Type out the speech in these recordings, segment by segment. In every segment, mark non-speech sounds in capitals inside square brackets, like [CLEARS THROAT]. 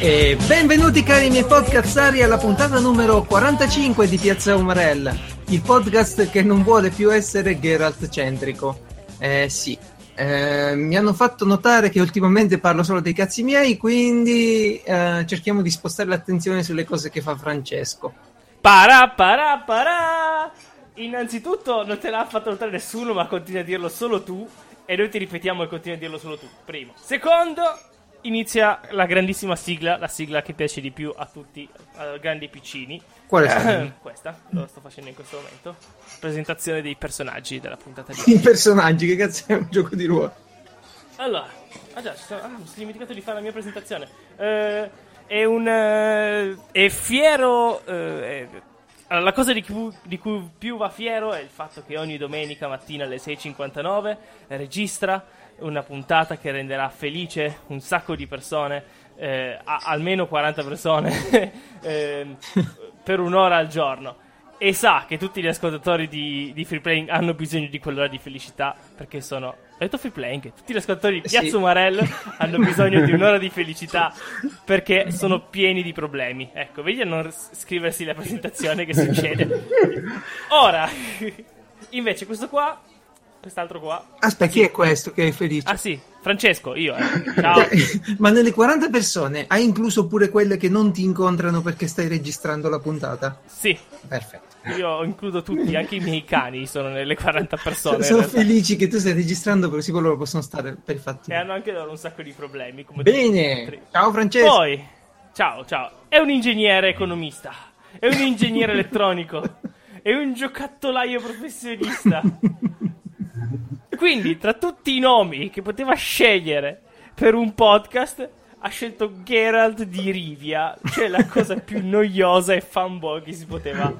E benvenuti cari miei podcastari alla puntata numero 45 di Piazza Umarella, il podcast che non vuole più essere Geralt centrico. Eh sì, eh, mi hanno fatto notare che ultimamente parlo solo dei cazzi miei, quindi eh, cerchiamo di spostare l'attenzione sulle cose che fa Francesco. Para para para! Innanzitutto non te l'ha fatto notare nessuno, ma continui a dirlo solo tu. E noi ti ripetiamo e continui a dirlo solo tu. Primo. Secondo, inizia la grandissima sigla, la sigla che piace di più a tutti, a grandi piccini. Quale sigla? [CLEARS THROAT] Questa, lo sto facendo in questo momento. Presentazione dei personaggi della puntata di I oggi. personaggi, che cazzo è un gioco di ruolo? Allora, ah già, sono- ah, mi sono dimenticato di fare la mia presentazione. Eh, è un. eh, è fiero. eh, è- allora, la cosa di cui, di cui più va fiero è il fatto che ogni domenica mattina alle 6.59 registra una puntata che renderà felice un sacco di persone, eh, a- almeno 40 persone, [LAUGHS] ehm, per un'ora al giorno. E sa che tutti gli ascoltatori di, di Free Playing hanno bisogno di quell'ora di felicità perché sono. Ho detto Free Playing? Tutti gli ascoltatori di Sì. Piazza Umarello [LAUGHS] hanno bisogno di un'ora di felicità perché sono pieni di problemi. Ecco, vedi a non scriversi la presentazione che succede. [LAUGHS] Ora, invece, questo qua, quest'altro qua. Aspetta, chi è questo che è felice? Ah, sì, Francesco, io. eh. [LAUGHS] Ciao. Ma nelle 40 persone hai incluso pure quelle che non ti incontrano perché stai registrando la puntata? Sì, Perfetto. io includo tutti, anche i miei cani sono nelle 40 persone. Sono felici che tu stai registrando, così loro possono stare per i fatti. E hanno anche loro un sacco di problemi. Bene, ciao Francesco. Poi, ciao, ciao. È un ingegnere economista. È un ingegnere [LAUGHS] elettronico. È un giocattolaio professionista. [LAUGHS] Quindi, tra tutti i nomi che poteva scegliere per un podcast, ha scelto Geralt di Rivia, cioè la cosa più [LAUGHS] noiosa e fanboy che si poteva.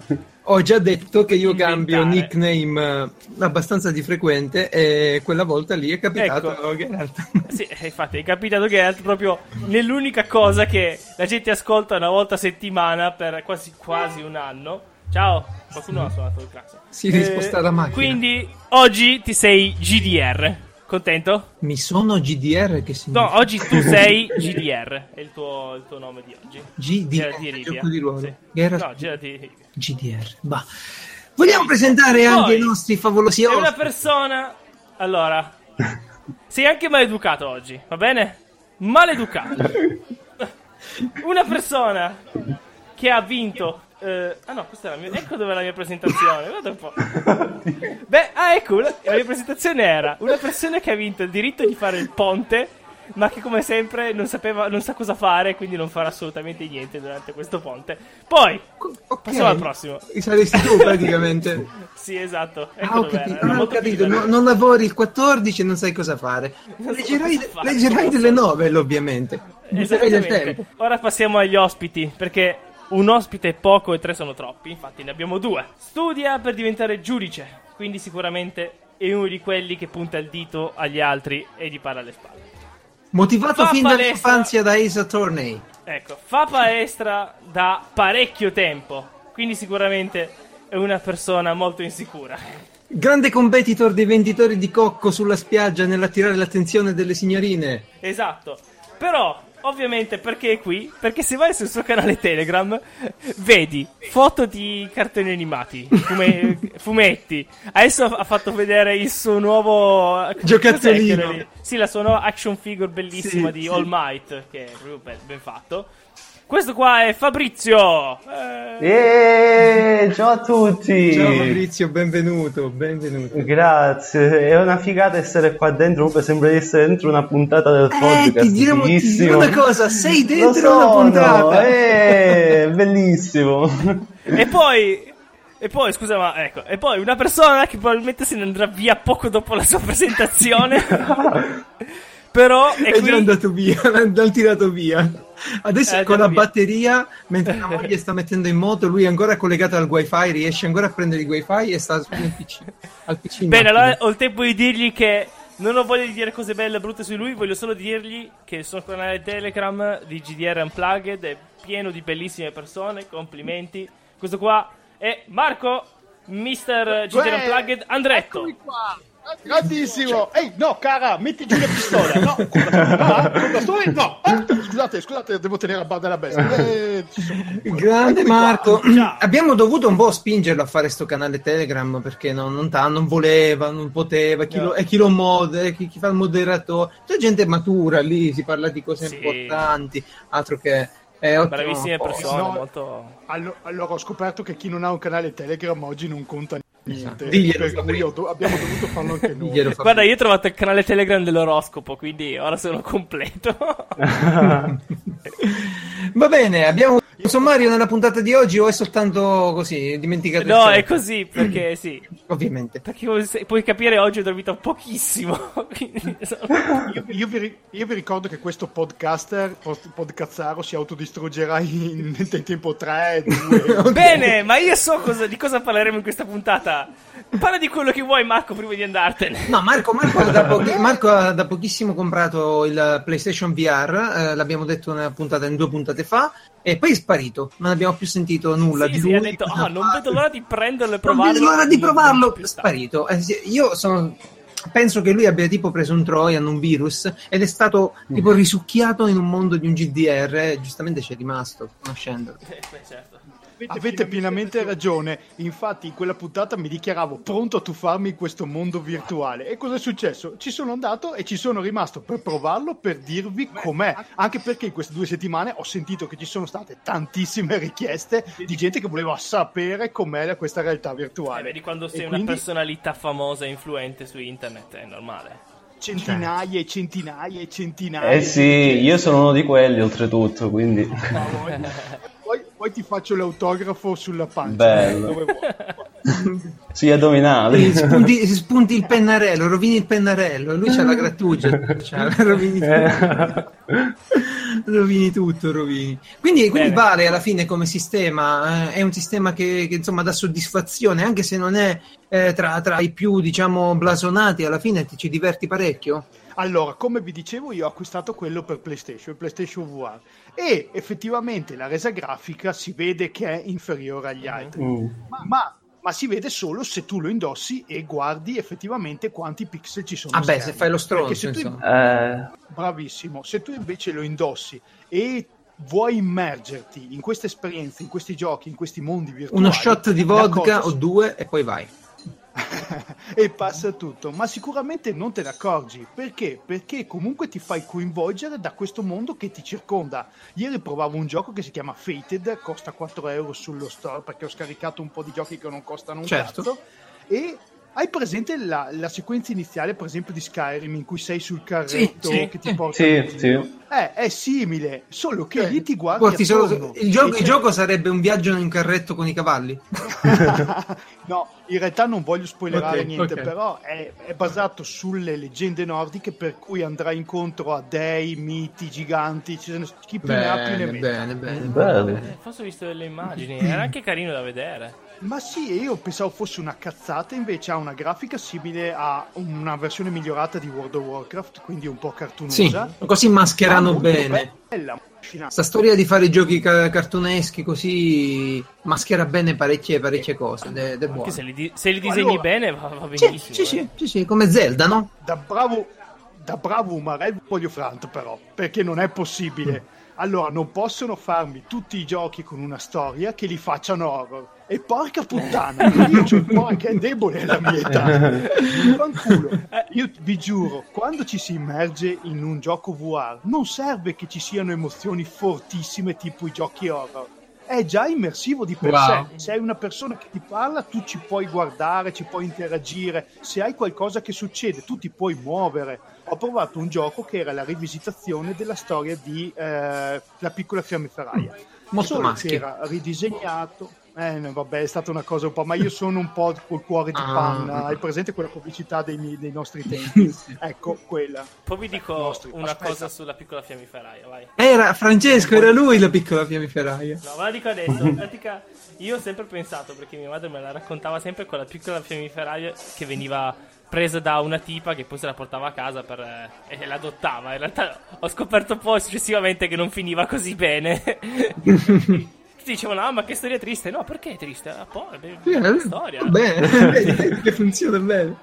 Ho già detto che io Inventare. cambio nickname eh, abbastanza di frequente e quella volta lì è capitato Ecco. Geralt. [LAUGHS] Sì, infatti, è capitato Geralt proprio nell'unica cosa che la gente ascolta una volta a settimana per quasi, quasi un anno. Ciao, qualcuno ha suonato il clacson. Si risposta la macchina. Quindi, oggi ti sei GDR. Contento? Mi sono GDR che significa? No, oggi tu sei [LAUGHS] GDR. È il tuo, il tuo nome di oggi. GDR, Geralt di gioco di ruolo. Sì. Geralt- No, di Rivia. GDR. Bah. Vogliamo presentare anche i nostri favolosi È una ospiti? persona. Allora, sei anche maleducato oggi, va bene? Maleducato. [LAUGHS] Una persona che ha vinto. Eh, ah no, questa è la mia. Ecco dove è la mia presentazione. Guarda un po'. Beh, ah, ecco, la, mia presentazione era una persona che ha vinto il diritto di fare il ponte. Ma che come sempre non sapeva, non sa cosa fare, quindi non farà assolutamente niente durante questo ponte. Poi, Ok. passiamo al prossimo. Saresti tu praticamente. [LAUGHS] Sì, esatto. Ecco Ah, ho capito, non ho capito. No- non lavori il 14 e non sai cosa fare. Non Leggerai, cosa fare. leggerai delle novel, ovviamente. Esattamente. Ora passiamo agli ospiti, perché un ospite è poco e tre sono troppi, infatti ne abbiamo due. Studia per diventare giudice, quindi sicuramente è uno di quelli che punta il dito agli altri e gli parla alle spalle. Motivato Fa fin dall'infanzia da Ace Attorney. Ecco, fa palestra da parecchio tempo, quindi sicuramente è una persona molto insicura. Grande competitor dei venditori di cocco sulla spiaggia nell'attirare l'attenzione delle signorine. Esatto. Però, ovviamente, perché è qui? Perché se vai sul suo canale Telegram, vedi foto di cartoni animati, fume- [LAUGHS] fumetti. Adesso ha fatto vedere il suo nuovo Giocattolino. era lì? Sì, la sua nuova action figure bellissima Sì, di sì. All Might, che è proprio ben fatto. Questo qua è Fabrizio. Eh, Eeeh, ciao a tutti! Ciao Maurizio, benvenuto, benvenuto. Grazie, è una figata essere qua dentro, comunque sembra di essere dentro una puntata del Eh, podcast. ti diremo ti fighissimo. una cosa, sei dentro sono, una puntata. eh, bellissimo. E poi. E poi, scusa, ma ecco. E poi una persona che probabilmente se ne andrà via poco dopo la sua presentazione. [LAUGHS] Però è, È qui. già andato via, [LAUGHS] l'hanno tirato via. Adesso Eh, con la via. batteria, mentre la [LAUGHS] moglie sta mettendo in moto, lui è ancora collegato al wifi, riesce ancora a prendere il wifi e sta sul PC, al PC. Bene, allora ho il tempo di dirgli che. Non ho voglia di dire cose belle e brutte su lui, voglio solo dirgli che il suo canale Telegram di GDR Unplugged è pieno di bellissime persone, complimenti. Questo qua è Marco, Mr. GDR Unplugged Andretto. Eccomi qua. Grandissimo! Ehi, no, cara, metti giù la pistola! No, con la? Ah, con la pistola? No! Ah, scusate, scusate, devo tenere a bada la bestia. Eh, comunque- Grande. Marco, abbiamo dovuto un po' spingerlo a fare sto canale Telegram perché non, non, ta- non voleva, non poteva, chi, No. lo, e chi lo mod, chi, chi fa il moderatore, c'è gente matura lì, si parla di cose Sì. importanti, altro che... eh, ottimo Bravissime persone, No. molto... Allo- Allora ho scoperto che chi non ha un canale Telegram oggi non conta niente. Diglielo, per cui do- abbiamo dovuto farlo anche noi. Diglielo. Guarda, io ho trovato il canale Telegram dell'oroscopo, quindi ora sono completo. [LAUGHS] Va bene, abbiamo un sommario nella puntata di oggi o è soltanto così, dimenticato no, è così, perché sì. [CLEARS THROAT] Ovviamente. Perché puoi capire oggi ho dormito pochissimo. [LAUGHS] [LAUGHS] sono- Io, io vi, io vi ricordo che questo podcaster, podcazzaro, si autodistruggerà in, in tempo 3, 2. [LAUGHS] Bene, ma io so cosa- di cosa parleremo in questa puntata. Parla di quello che vuoi, Marco, prima di andartene. No, Marco, Marco, ha da pochi- Marco ha da pochissimo comprato il PlayStation VR, eh, l'abbiamo detto una puntata, in due puntate fa, e poi è sparito. Non abbiamo più sentito nulla Sì, di sì, lui. ha detto, ah, non fa. vedo l'ora di prenderlo e Non provarlo. vedo l'ora di Non provarlo. È sparito. Eh, sì, io sono. Penso che lui abbia tipo preso un Trojan, un virus, ed è stato tipo risucchiato in un mondo di un GDR. E giustamente c'è rimasto, conoscendolo. Eh, certo. Avete pienamente ragione. Infatti, in quella puntata mi dichiaravo pronto a tuffarmi in questo mondo virtuale. E cosa è successo? Ci sono andato e ci sono rimasto per provarlo, per dirvi com'è. Anche perché in queste due settimane ho sentito che ci sono state tantissime richieste di gente che voleva sapere com'è questa realtà Eh, virtuale. vedi, quando sei E una quindi personalità famosa e influente su internet è normale. centinaia e centinaia e centinaia. Eh sì, io sono uno di quelli oltretutto, quindi Poi, ti faccio l'autografo sulla pancia. Bello. Dove vuoi. [LAUGHS] sugli addominali. Spunti, spunti il pennarello, rovini il pennarello, lui c'ha la grattugia, rovini, tutto. [LAUGHS] rovini tutto, rovini. Quindi, quindi vale alla fine come sistema, eh, è un sistema che, che, insomma dà soddisfazione, anche se non è eh, tra, tra i più diciamo blasonati, alla fine ti ci diverti parecchio. Allora, come vi dicevo, io ho acquistato quello per PlayStation, il PlayStation VR, e effettivamente la resa grafica si vede che è inferiore agli altri, Mm. ma, ma- ma si vede solo se tu lo indossi e guardi effettivamente quanti pixel ci sono. Ah a beh, schermo. se fai lo stronzo, se tu-. Eh, Bravissimo, se tu invece lo indossi e vuoi immergerti in queste esperienze, in questi giochi, in questi mondi virtuali, Uno shot di vodka cosa- o due e poi vai. [LAUGHS] e passa tutto, ma sicuramente non te ne accorgi perché? Perché comunque ti fai coinvolgere da questo mondo che ti circonda. Ieri provavo un gioco che si chiama Fated, costa 4 euro sullo store perché ho scaricato un po' di giochi che non costano un Certo. cazzo. E hai presente la, la sequenza iniziale, per esempio, di Skyrim in cui sei sul carretto sì, che ti sì. porta Sì, sì. Eh, è simile, solo che Eh, lì ti guardi Porti solo- il, gioco, il gioco sarebbe un viaggio in un carretto con i cavalli. [LAUGHS] no, in realtà non voglio spoilerare Ok, niente, ok. però è, è basato sulle leggende nordiche per cui andrai incontro a dei, miti, giganti, ne- chi più ne ha più ne Bene, metta. bene, bene. Bello. Eh, forse ho visto delle immagini, era anche carino da vedere. Ma sì, io pensavo fosse una cazzata, invece ha una grafica simile a una versione migliorata di World of Warcraft, quindi un po' Sì, cartunosa. così mascherano ma bene. Bella. Sta storia di fare i giochi ca- cartuneschi così maschera bene parecchie, parecchie cose. buono. Anche se li, di- se li disegni Allora- bene va, va Sì, benissimo. sì, eh. sì, sì, sì, come Zelda, no? da bravo da bravo umarello voglio frant però perché non è possibile allora non possono farmi tutti i giochi con una storia che li facciano horror e porca puttana io c'ho il cuore che è debole alla mia età fanculo io vi giuro quando ci si immerge in un gioco VR non serve che ci siano emozioni fortissime tipo i giochi horror è già immersivo di per Wow. sé. Se hai una persona che ti parla, tu ci puoi guardare, ci puoi interagire. Se hai qualcosa che succede, tu ti puoi muovere. Ho provato un gioco che era la rivisitazione della storia di eh, La piccola fiammiferaia. Molto Solo maschi. che era ridisegnato. Eh, no, vabbè, è stata una cosa un po', ma io sono un po' col cuore di Ah. panna. Hai presente quella pubblicità dei, mi- dei nostri tempi? Ecco, quella. Poi vi dico Nostri. una Aspetta. cosa sulla piccola fiammiferaia, vai. Era Francesco, era lui la piccola fiammiferaia. No, ma la dico adesso. In [LAUGHS] pratica, io ho sempre pensato, perché mia madre me la raccontava sempre con la piccola fiammiferaia che veniva presa da una tipa che poi se la portava a casa per, eh, e l'adottava. In realtà ho scoperto poi successivamente che non finiva così bene. [LAUGHS] Tutti dicevano, ah, ma che storia triste. No, perché è triste? Ah, poi, be- Sì, bella eh, storia. bene, [LAUGHS] [LAUGHS] che funziona bene.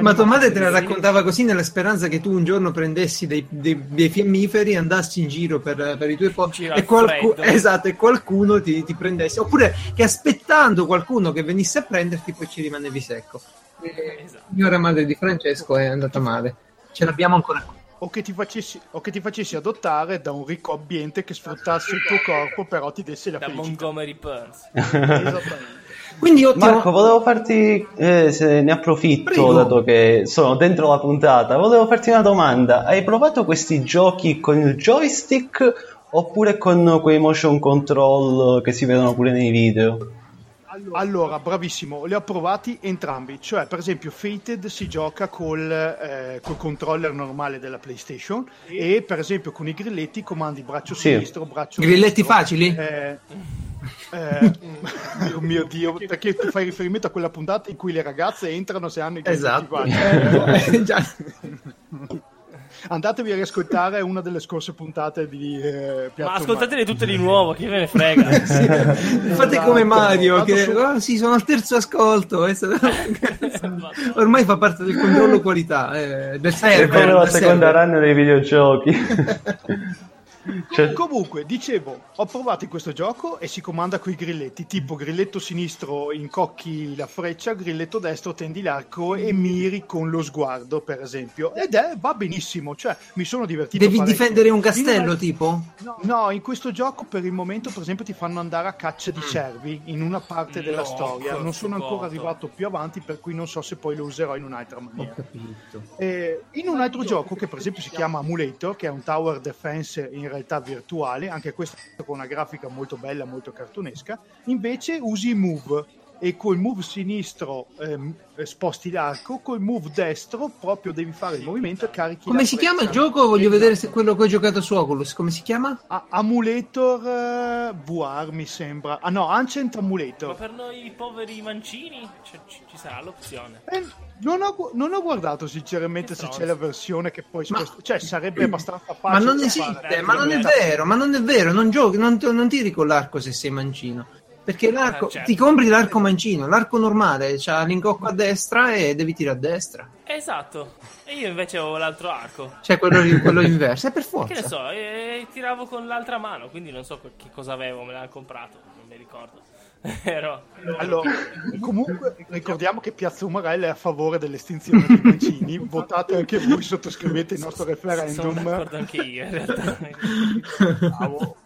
Ma tua madre te la raccontava così nella speranza che tu un giorno prendessi dei, dei- dei fiammiferi, andassi in giro per, per i tuoi posti e, al qualcu- [LAUGHS] esatto, e qualcuno ti, ti prendesse. Oppure che aspettando qualcuno che venisse a prenderti poi ci rimanevi secco. Esatto. Signora madre di Francesco è andata male. Ce l'abbiamo ancora qui. O che, ti facessi, o che ti facessi adottare da un ricco ambiente che sfruttasse il tuo corpo, però ti desse la Da felicità. Montgomery Burns. [LAUGHS] Esattamente. Quindi ottimo. Marco, volevo farti, eh, se ne approfitto Prego. dato che sono dentro la puntata, volevo farti una domanda. Hai provato questi giochi con il joystick oppure con quei motion control che si vedono pure nei video? Allora, bravissimo, li ho provati entrambi. Cioè, per esempio, Fated si gioca col, eh, col controller normale della PlayStation e, per esempio, con i grilletti comandi braccio Sì. sinistro, braccio Grilletti destro. facili? Eh, eh, oh mio Dio, perché tu fai riferimento a quella puntata in cui le ragazze entrano se hanno i grilletti Esatto. facili. [LAUGHS] Eh. Andatevi a riascoltare una delle scorse puntate di eh, Piazza Ma ascoltatele tutte di nuovo, che ve ne frega. [LAUGHS] Fate come Mario, Vado che su- "Ah, sì, sono al terzo ascolto. eh, [LAUGHS] Ormai fa parte del controllo qualità eh, del È server. come la seconda server. run dei videogiochi. [LAUGHS] Cioè, [LAUGHS] Comunque, dicevo, ho provato in questo gioco e si comanda con i grilletti, tipo grilletto sinistro incocchi la freccia, grilletto destro tendi l'arco e miri con lo sguardo, per esempio. Ed è, va benissimo, cioè mi sono divertito. Devi parecchio. difendere un castello, una- tipo? No, in questo gioco per il momento, per esempio, ti fanno andare a caccia Mm. di cervi in una parte della No, storia. Non sono ancora cazzo. arrivato più avanti, per cui non so se poi lo userò in un'altra Ho maniera. capito. Eh, in un altro gioco che per esempio si chiama Amulator, che è un tower defense in realtà virtuale, anche questo con una grafica molto bella, molto cartunesca, invece usi move e col move sinistro ehm, eh, sposti l'arco, col move destro proprio devi fare il movimento e carichi Come la si chiama il gioco? Voglio Esatto. vedere se quello che ho giocato su Oculus. Come si chiama? Ah, Amulator eh, VR mi sembra. Ah no, Ancient Ma Amulator. per noi poveri mancini cioè, ci, ci sarà l'opzione. Eh, non, ho, non ho guardato sinceramente se c'è la versione che poi Ma- sposta- cioè sarebbe [CLEARS THROAT] abbastanza Ma facile non da esiste, ma non è vero, ma non è vero, non giochi, non, non tiri con l'arco se sei mancino. Perché l'arco, Ah, certo. ti compri l'arco mancino, l'arco normale, c'ha l'incocco a destra e devi tirare a destra. Esatto. E io invece ho l'altro arco. Cioè quello, quello [LAUGHS] inverso, è per Che ne forza. so, e tiravo con l'altra mano, quindi non so che cosa avevo, me l'hanno comprato, non mi ricordo. [LAUGHS] Però Allora, comunque ricordiamo che Piazza Umarella è a favore dell'estinzione dei mancini. [LAUGHS] Votate anche voi, sottoscrivete il nostro sono referendum. d'accordo anche io in realtà. Bravo.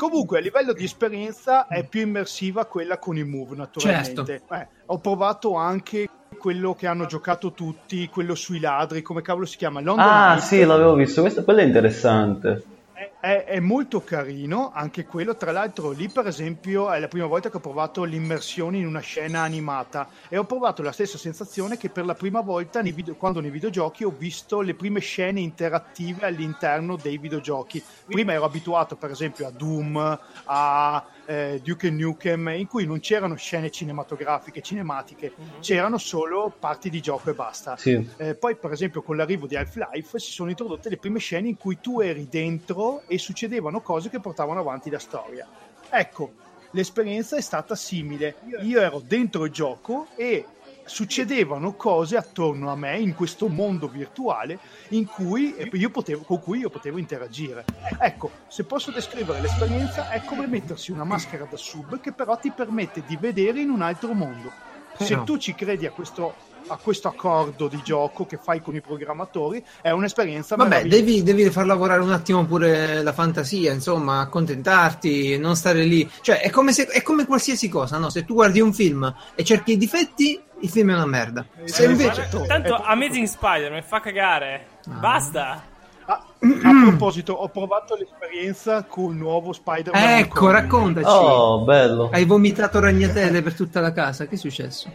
Comunque, a livello di esperienza è più immersiva quella con i move, naturalmente. Eh, ho provato anche quello che hanno giocato tutti, quello sui ladri, come cavolo si chiama? London ah, Heist. sì, l'avevo visto. Questo, quello è interessante. È, è molto carino anche quello. Tra l'altro, lì, per esempio, è la prima volta che ho provato l'immersione in una scena animata e ho provato la stessa sensazione che per la prima volta nei video- quando nei videogiochi ho visto le prime scene interattive all'interno dei videogiochi. Prima ero abituato, per esempio, a Doom, a eh, Duke Nukem, in cui non c'erano scene cinematografiche, cinematiche, c'erano solo parti di gioco e basta. Sì. Eh, poi, per esempio, con l'arrivo di Half-Life si sono introdotte le prime scene in cui tu eri dentro e succedevano cose che portavano avanti la storia. Ecco, l'esperienza è stata simile. Io ero dentro il gioco e succedevano cose attorno a me in questo mondo virtuale in cui io potevo, con cui io potevo interagire. Ecco, se posso descrivere l'esperienza è come mettersi una maschera da sub che però ti permette di vedere in un altro mondo. Se tu ci credi a questo, a questo accordo di gioco che fai con i programmatori, è un'esperienza Vabbè, devi, devi far lavorare un attimo pure la fantasia, insomma, accontentarti, non stare lì. Cioè, è come, se, è come qualsiasi cosa, no? Se tu guardi un film e cerchi i difetti, il film è una merda. Se Eh, invece... Tanto Ecco. Amazing Spider-Man fa cagare. Basta. Ah, a proposito, ho provato l'esperienza con il nuovo Spider-Man. Ecco, Homecoming. raccontaci. Oh, bello. Hai vomitato ragnatele per tutta la casa, che è successo?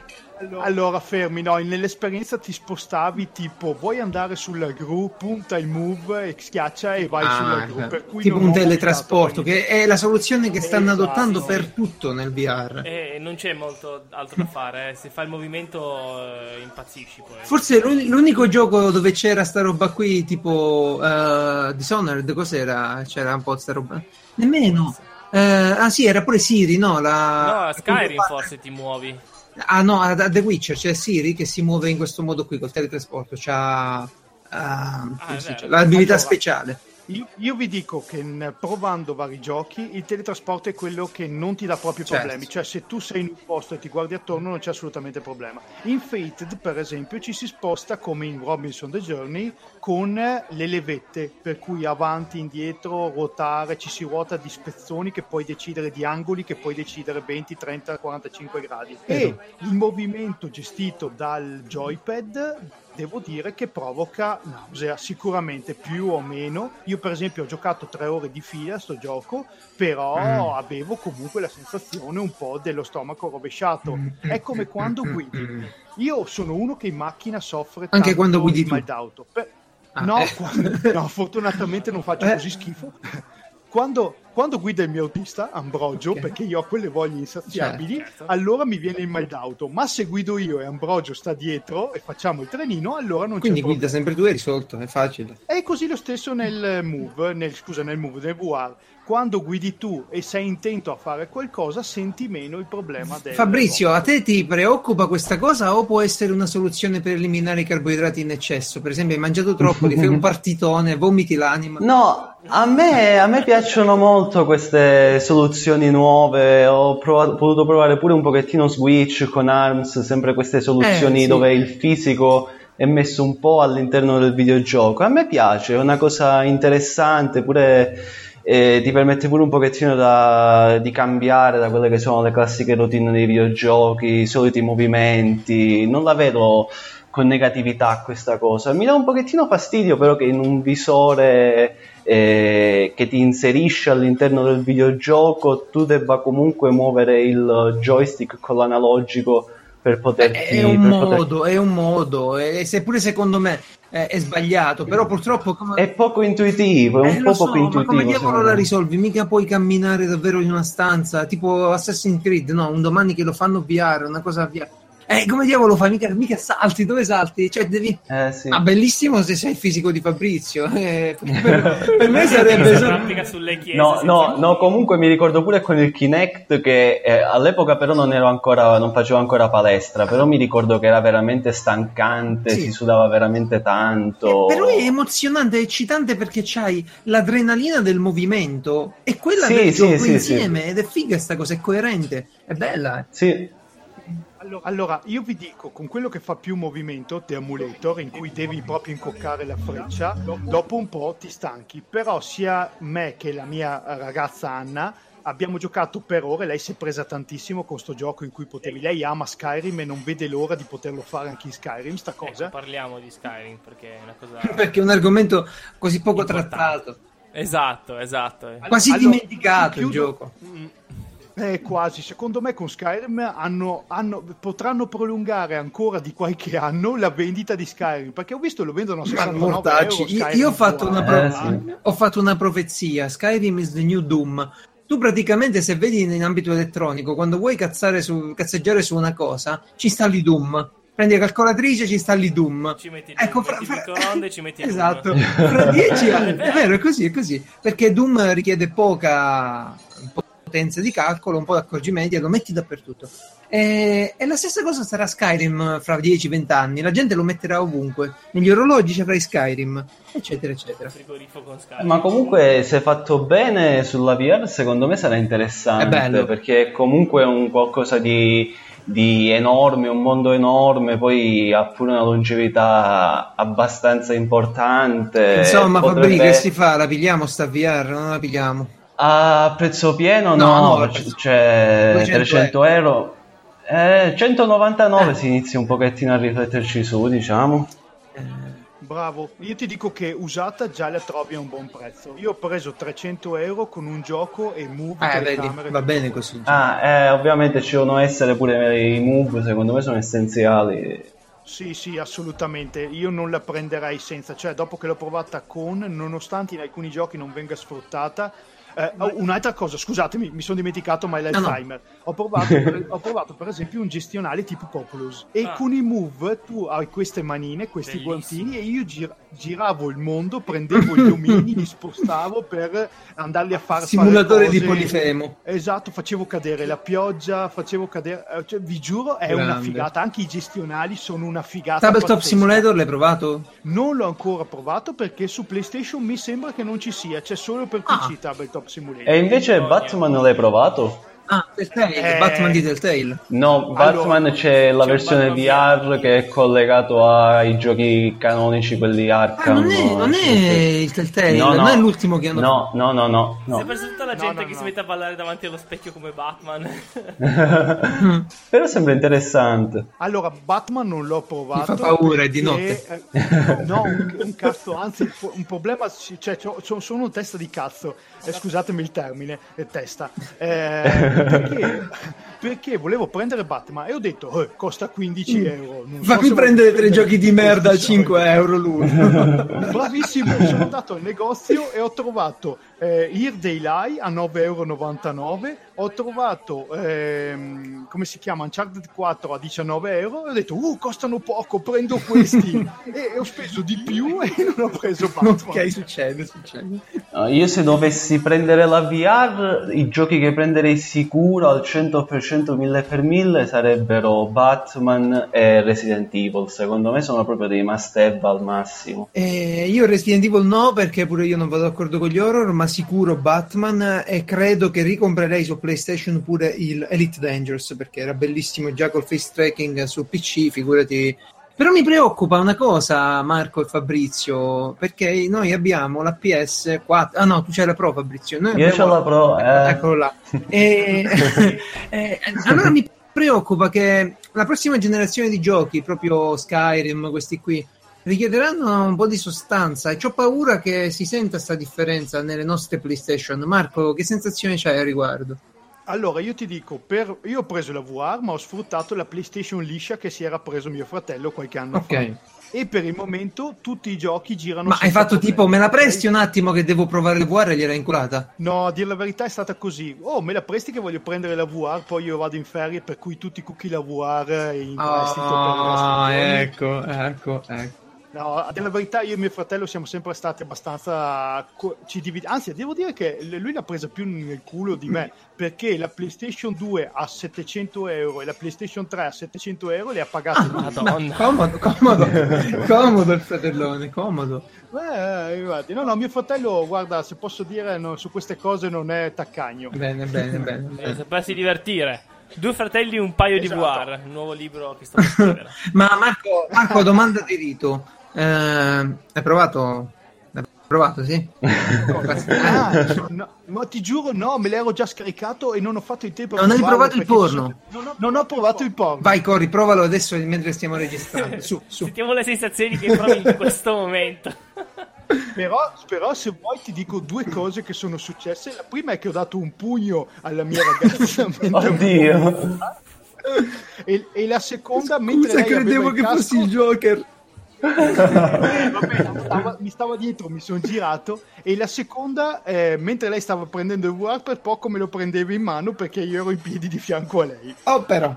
Allora, fermi, no, nell'esperienza ti spostavi tipo, vuoi andare sulla gru, punta il move e schiaccia e vai sulla Ah, gru. Per cui tipo un teletrasporto, che è la soluzione che stanno Esatto, adottando per tutto nel VR. E non c'è molto altro da fare. eh. Se fai il movimento, eh, impazzisci poi. Forse l'uni- l'unico gioco dove c'era sta roba qui, tipo eh, Dishonored, cos'era? C'era un po' sta roba. Nemmeno. Eh, ah sì, era pure Siri, no? La... No, a Skyrim forse ti muovi. Ah no, a, a The Witcher c'è Siri che si muove in questo modo qui col teletrasporto, c'ha uh, dice, l'abilità speciale. Io, io vi dico che provando vari giochi il teletrasporto è quello che non ti dà proprio Certo. problemi, cioè se tu sei in un posto e ti guardi attorno non c'è assolutamente problema. In Fated per esempio ci si sposta come in Robinson The Journey con le levette, per cui avanti, indietro, ruotare, ci si ruota di spezzoni che puoi decidere di angoli che puoi decidere 20, 30, 45 gradi. E il movimento gestito dal joypad devo dire che provoca nausea sicuramente più o meno. Io per esempio ho giocato tre ore di fila a sto gioco però Mm. avevo comunque la sensazione un po' dello stomaco rovesciato. È come quando guidi. Io sono uno che in macchina soffre Anche quando guidi mal d'auto. Per- Ah, no, eh. quando- [LAUGHS] no, fortunatamente non faccio Eh. così schifo quando, quando guida il mio autista Ambrogio Ok. perché io ho quelle voglie insaziabili Certo. allora mi viene il mal d'auto ma se guido io e Ambrogio sta dietro e facciamo il trenino allora non Quindi c'è guida problema sempre tu è risolto, è facile. è così lo stesso nel move nel, scusa nel move nel VR quando guidi tu e sei intento a fare qualcosa senti meno il problema del Fabrizio, a te ti preoccupa questa cosa o può essere una soluzione per eliminare i carboidrati in eccesso? Per esempio, hai mangiato troppo, ti fai un [LAUGHS] partitone, vomiti l'anima. No, a me, a me piacciono molto queste soluzioni nuove. Ho provato- potuto provare pure un pochettino Switch con ARMS, sempre queste soluzioni Eh, sì. dove il fisico è messo un po' all'interno del videogioco. A me piace, è una cosa interessante, pure eh, ti permette pure un pochettino da- di cambiare da quelle che sono le classiche routine dei videogiochi, i soliti movimenti. Non la vedo con negatività questa cosa. Mi dà un pochettino fastidio però che in un visore eh, che ti inserisce all'interno del videogioco tu debba comunque muovere il joystick con l'analogico per poterti... È un per modo, è un modo, e seppure secondo me eh, è sbagliato, però purtroppo come... È poco intuitivo, è un Eh, po' so, poco ma intuitivo. come diavolo la risolvi? Mica puoi camminare davvero in una stanza, tipo Assassin's Creed, no? Un domani che lo fanno VR, una cosa VR. Eh, come diavolo fai? Mica, mica salti, dove salti? Cioè, devi... Eh, sì. Ah, bellissimo se sei il fisico di Fabrizio. eh, per, [LAUGHS] per me sarebbe... Chiese. No, senza- no, no, comunque mi ricordo pure con il Kinect che eh, all'epoca però non ero ancora, non facevo ancora palestra, però mi ricordo che era veramente stancante, Sì. si sudava veramente tanto. Eh, Però è emozionante, è eccitante perché c'hai l'adrenalina del movimento e quella Sì, del sì, gioco sì, insieme ed è figa sta cosa, è coerente, è bella. eh. Sì, Allora, allora, io vi dico, con quello che fa più movimento, The Emulator, in cui devi proprio incoccare la freccia, dopo un po' ti stanchi. Però sia me che la mia ragazza Anna abbiamo giocato per ore, lei si è presa tantissimo con sto gioco in cui potevi... Lei ama Skyrim e non vede l'ora di poterlo fare anche in Skyrim, sta Ecco, cosa. parliamo di Skyrim perché è una cosa... [LAUGHS] Perché è un argomento così poco Importante. trattato, Esatto, esatto. quasi Allora, dimenticato il chiudo- gioco. Eh, quasi. Secondo me con Skyrim hanno, hanno- potranno prolungare ancora di qualche anno la vendita di Skyrim, perché ho visto lo vendono a Ma 69 mortacci, euro. io, Skyrim io ho, fatto. Eh, pro- sì. ho fatto una profezia, Skyrim is the new Doom. Tu praticamente se vedi in ambito elettronico, quando vuoi cazzare su, cazzeggiare su una cosa, ci installi Doom. Prendi la calcolatrice, ci installi Doom. Ci metti il Ecco, il microonde, ci metti [LAUGHS] Esatto, Doom. [LAUGHS] fra dieci È anni, vero. è vero, è così, è così. Perché Doom richiede poca potenza di calcolo, un po' di accorgimenti e lo metti dappertutto. E, e la stessa cosa sarà Skyrim fra 10-20 anni, la gente lo metterà ovunque. Negli orologi ci avrai Skyrim, eccetera, eccetera. frigorifero con Skyrim. Ma comunque se fatto bene sulla VR secondo me sarà interessante È bello. perché comunque è un qualcosa di, di enorme, un mondo enorme, poi ha pure una longevità abbastanza importante. Insomma, Fabri, Potrebbe- che si fa? La pigliamo sta VR? Non la pigliamo? A prezzo pieno No, no, no, a c- prezzo- cioè 200 300 euro. Eh, 199 Eh. si inizia un pochettino a rifletterci su, diciamo. Bravo, io ti dico che usata già la trovi a un buon prezzo. Io ho preso 300 euro con un gioco e move Eh, vedi, va bene così. Ah, eh, ovviamente ci devono essere pure i move, secondo me sono essenziali. Sì, sì, assolutamente. Io non la prenderei senza, cioè dopo che l'ho provata con, nonostante in alcuni giochi non venga sfruttata, Eh, oh, un'altra cosa, scusatemi, mi sono dimenticato, è l'Alzheimer. No, no. Ho, provato, per, [LAUGHS] ho, provato, per, esempio un gestionale tipo Populous e ah. con i Move tu hai queste manine, questi Bellissimo. guantini e io gir- giravo il mondo, prendevo gli omini, li spostavo per andarli a fare simulatore fare di polifemo. Esatto, facevo cadere la pioggia, facevo cadere, eh, cioè, vi giuro, è Grande. una figata. Anche i gestionali sono una figata. Tabletop Simulator l'hai provato? Non l'ho ancora provato perché su PlayStation mi sembra che non ci sia, c'è solo per PC ah. Tabletop Simulator. E invece Batman l'hai provato? Ah, Telltale, eh... Batman di Telltale. No, Batman allora, c'è la c'è versione VR che è collegato ai giochi canonici, quelli Arkham. Ah, non, è, non è il Telltale, no, no, non è l'ultimo che hanno No, no, no, no. no. Preso tutta la gente no, che si mette a ballare davanti allo specchio come Batman. [LAUGHS] Però sembra interessante. Allora, Batman non l'ho provato. Mi fa paura, è di notte. Eh, no, un, un, cazzo, anzi, un problema, cioè, sono un testa di cazzo. Eh, scusatemi il termine, eh, testa. Eh, [LAUGHS] perché, perché, volevo prendere Batman e ho detto eh, costa 15 mm. euro. Non Fammi so prendere tre giochi di merda a 5 euro l'uno. [LAUGHS] Bravissimo, sono andato al negozio e ho trovato eh, Here Day Lie a 9,99 euro, ho trovato, ehm, come si chiama, Uncharted 4 a 19 euro e ho detto, uh, costano poco, prendo questi. [LAUGHS] e, ho speso di più e non ho preso [LAUGHS] Batman. Ok, succede, succede. No, io se dovessi prendere la VR, i giochi che prenderei sicuro al 100% 1000 per 1000 sarebbero Batman e Resident Evil. Secondo me sono proprio dei must have al massimo. Eh, io Resident Evil no, perché pure io non vado d'accordo con gli horror, ma sicuro Batman e credo che ricomprerei su PlayStation pure il Elite Dangerous perché era bellissimo già col face tracking su PC, figurati. Però mi preoccupa una cosa, Marco e Fabrizio, perché noi abbiamo la PS4. Ah no, tu c'hai la Pro, Fabrizio. Noi Io ho la Pro, eh. eccolo là. e, [LAUGHS] e, allora mi preoccupa che la prossima generazione di giochi, proprio Skyrim, questi qui, richiederanno un po' di sostanza e ho paura che si senta questa differenza nelle nostre PlayStation. Marco, che sensazione c'hai a riguardo? Allora, io ti dico, per... io ho preso la VR, ma ho sfruttato la PlayStation liscia che si era preso mio fratello qualche anno okay. fa. E per il momento tutti i giochi girano. Ma hai fatto problemi. tipo, me la presti un attimo che devo provare la VR e gliela inculata? No, a dire la verità è stata così. Oh, me la presti che voglio prendere la VR, poi io vado in ferie, per cui tutti cookie la VR in prestito oh, per ecco, ecco, ecco. No, a dire la verità, io e mio fratello siamo sempre stati abbastanza. Ci dividi- Anzi, devo dire che lui l'ha presa più nel culo di me perché la PlayStation 2 a 700 euro e la PlayStation 3 a 700 euro le ha pagate. Ah, Madonna, comodo, comodo, comodo il fratellone, comodo. Beh, infatti, no, no, mio fratello, guarda, se posso dire, no, su queste cose non è taccagno. Bene, bene, bene. bene. Sapessi divertire. Due fratelli, un paio esatto. di VR, un nuovo libro che sto per scrivere. [LAUGHS] Ma Marco, Marco, domanda di rito. Eh, hai provato? Hai provato, sì? [LAUGHS] ah, no, ma ti giuro, no, me l'ero già scaricato e non ho fatto il tempo. Non hai provato il porno? Non ho, non ho, provato il porno. Vai, Cori, provalo adesso mentre stiamo registrando. [LAUGHS] Su, su. Sentiamo le sensazioni che provi in questo momento. [LAUGHS] Però, però, se vuoi ti dico due cose che sono successe. La prima è che ho dato un pugno alla mia ragazza. Oddio. E, e, la seconda, Scusa, mentre credevo che casco, fossi il Joker. [LAUGHS] Vabbè, stava, mi stava dietro, mi sono girato e la seconda, eh, mentre lei stava prendendo il VR, per poco me lo prendevo in mano perché io ero in piedi di fianco a lei. Oh, però.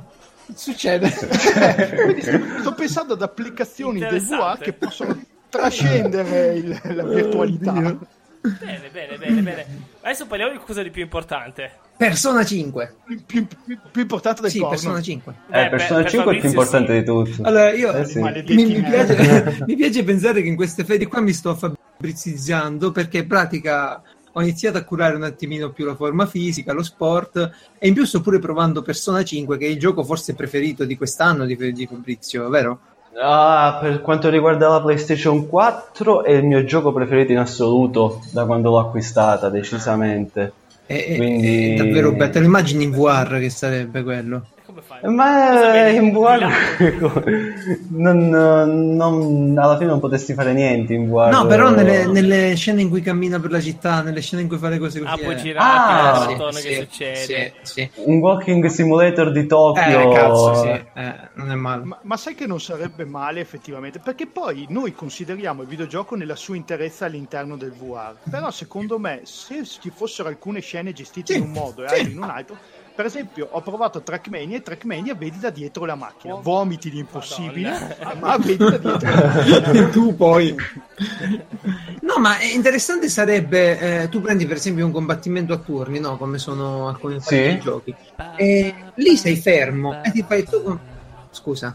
Succede. [LAUGHS] sto, sto pensando ad applicazioni del VR che possono trascendere il, la virtualità. Bene, bene, bene, bene. Adesso parliamo di qualcosa di più importante. Persona 5. Più, più, più importante del sì, porno. Persona 5. Eh, eh Persona per 5 è più importante sì. di tutto. Allora, io eh, sì. mi, mi, piace, [LAUGHS] mi, piace, pensare che in queste fedi qua mi sto fabrizizzando perché in pratica ho iniziato a curare un attimino più la forma fisica, lo sport e in più sto pure provando Persona 5 che è il gioco forse preferito di quest'anno di, di Fabrizio, vero? Ah, per quanto riguarda la PlayStation 4 è il mio gioco preferito in assoluto da quando l'ho acquistata, decisamente. È, Quindi... è davvero bello, te lo immagini in VR che sarebbe quello? Come fai? Ma in lato? [LAUGHS] non, non- alla fine non potresti fare niente in VR. No, però nelle, nelle scene in cui cammina per la città, nelle scene in cui fa le cose così. Ah, puoi girare, Ah, sì, che sì, succede. Sì, sì. Un walking simulator di Tokyo. Eh, cazzo, sì. Eh, non è male. Ma, ma sai che non sarebbe male effettivamente? Perché poi noi consideriamo il videogioco nella sua interezza all'interno del VR. Però secondo me, se ci fossero alcune scene gestite Sì, in un modo e sì. altre in un altro, per esempio, ho provato Trackmania e Trackmania vedi da dietro la macchina. Vomiti di impossibile, Madonna. ma vedi da dietro la macchina. [LAUGHS] tu poi. No, ma è interessante sarebbe, eh, tu prendi per esempio un combattimento a turni, no? Come sono alcuni Sì. giochi. E lì sei fermo e ti fai tuo... com- Scusa.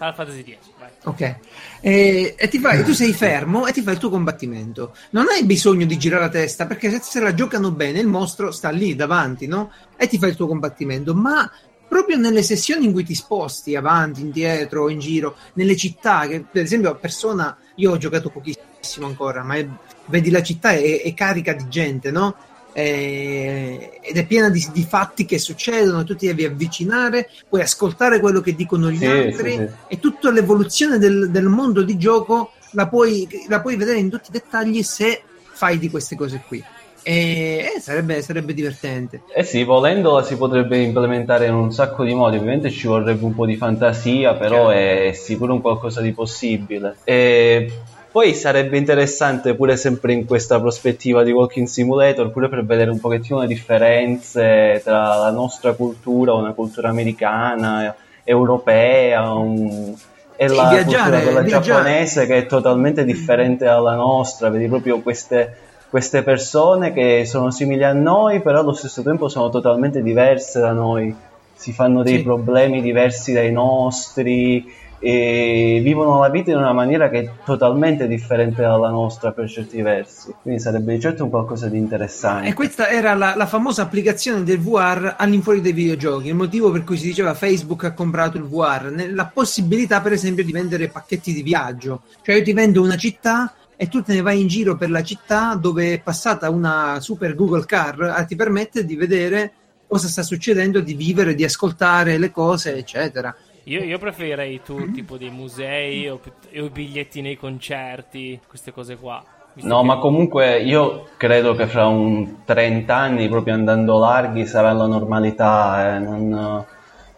Final Fantasy X, vai. Ok. E, e fai, tu sei fermo e ti fai il tuo combattimento. Non hai bisogno di girare la testa perché se, se la giocano bene il mostro sta lì davanti, no? E ti fai il tuo combattimento. Ma proprio nelle sessioni in cui ti sposti avanti, indietro, in giro, nelle città, che per esempio a persona, io ho giocato pochissimo ancora, ma è- vedi la città è, è carica di gente, no? Eh, ed è piena di, di fatti che succedono, tu ti devi avvicinare, puoi ascoltare quello che dicono gli Sì, altri sì, sì. e tutta l'evoluzione del, del mondo di gioco la puoi, la puoi vedere in tutti i dettagli se fai di queste cose qui. E eh, sarebbe, sarebbe divertente. Eh sì, volendola si potrebbe implementare in un sacco di modi, ovviamente ci vorrebbe un po' di fantasia, però è sicuro un qualcosa di possibile. E poi sarebbe interessante pure sempre in questa prospettiva di Walking Simulator, pure per vedere un pochettino le differenze tra la nostra cultura, una cultura americana, europea, un- e Sì, la viaggiare, cultura quella viaggiare. giapponese che è totalmente differente dalla nostra, vedi proprio queste queste persone che sono simili a noi, però allo stesso tempo sono totalmente diverse da noi, si fanno dei Sì. problemi diversi dai nostri e vivono la vita in una maniera che è totalmente differente dalla nostra per certi versi. Quindi sarebbe di certo un qualcosa di interessante. E questa era la, la famosa applicazione del VR all'infuori dei videogiochi, il motivo per cui si diceva Facebook ha comprato il VR, la possibilità per esempio di vendere pacchetti di viaggio, cioè io ti vendo una città e tu te ne vai in giro per la città dove è passata una super Google Car, eh, ti permette di vedere cosa sta succedendo, di vivere, di ascoltare le cose, eccetera. Io, io preferirei i tour tipo dei musei o, o i biglietti nei concerti, queste cose qua. No, che- ma comunque io credo che fra un 30 anni, proprio andando larghi, sarà la normalità. eh, Non,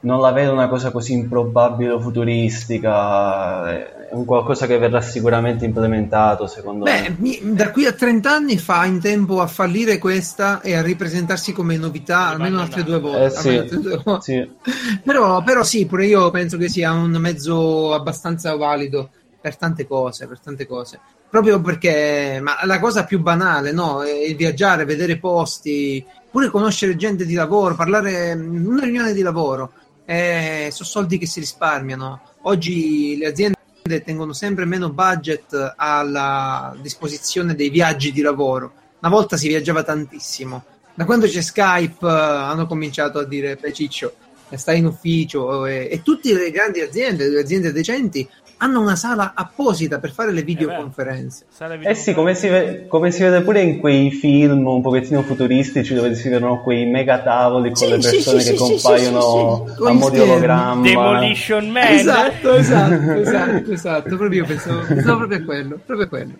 non la vedo una cosa così improbabile o futuristica. È un qualcosa che verrà sicuramente implementato, secondo Beh, me. da qui a 30 anni fa in tempo a fallire questa e a ripresentarsi come novità almeno altre due volte. Eh sì, altre due volte. sì. Però, però sì, pure io penso che sia un mezzo abbastanza valido per tante cose, per tante cose. Proprio perché ma la cosa più banale, no? È il viaggiare, vedere posti, pure conoscere gente di lavoro, parlare in una riunione di lavoro. Eh, sono soldi che si risparmiano. Oggi le aziende tengono sempre meno budget alla disposizione dei viaggi di lavoro. Una volta si viaggiava tantissimo. Da quando c'è Skype eh, hanno cominciato a dire, beh Ciccio, stai in ufficio e, e tutte le grandi aziende, le aziende decenti, hanno una sala apposita per fare le videoconferenze. sarebbe Eh sì, come si, ve- come si vede pure in quei film un pochettino futuristici dove si vedono quei mega tavoli con Sì, le persone sì, che sì, compaiono sì, sì, con a mo' di ologramma. Demolition Man. Esatto, [LAUGHS] esatto, esatto, esatto. Proprio io pensavo, pensavo proprio a quello, proprio a quello.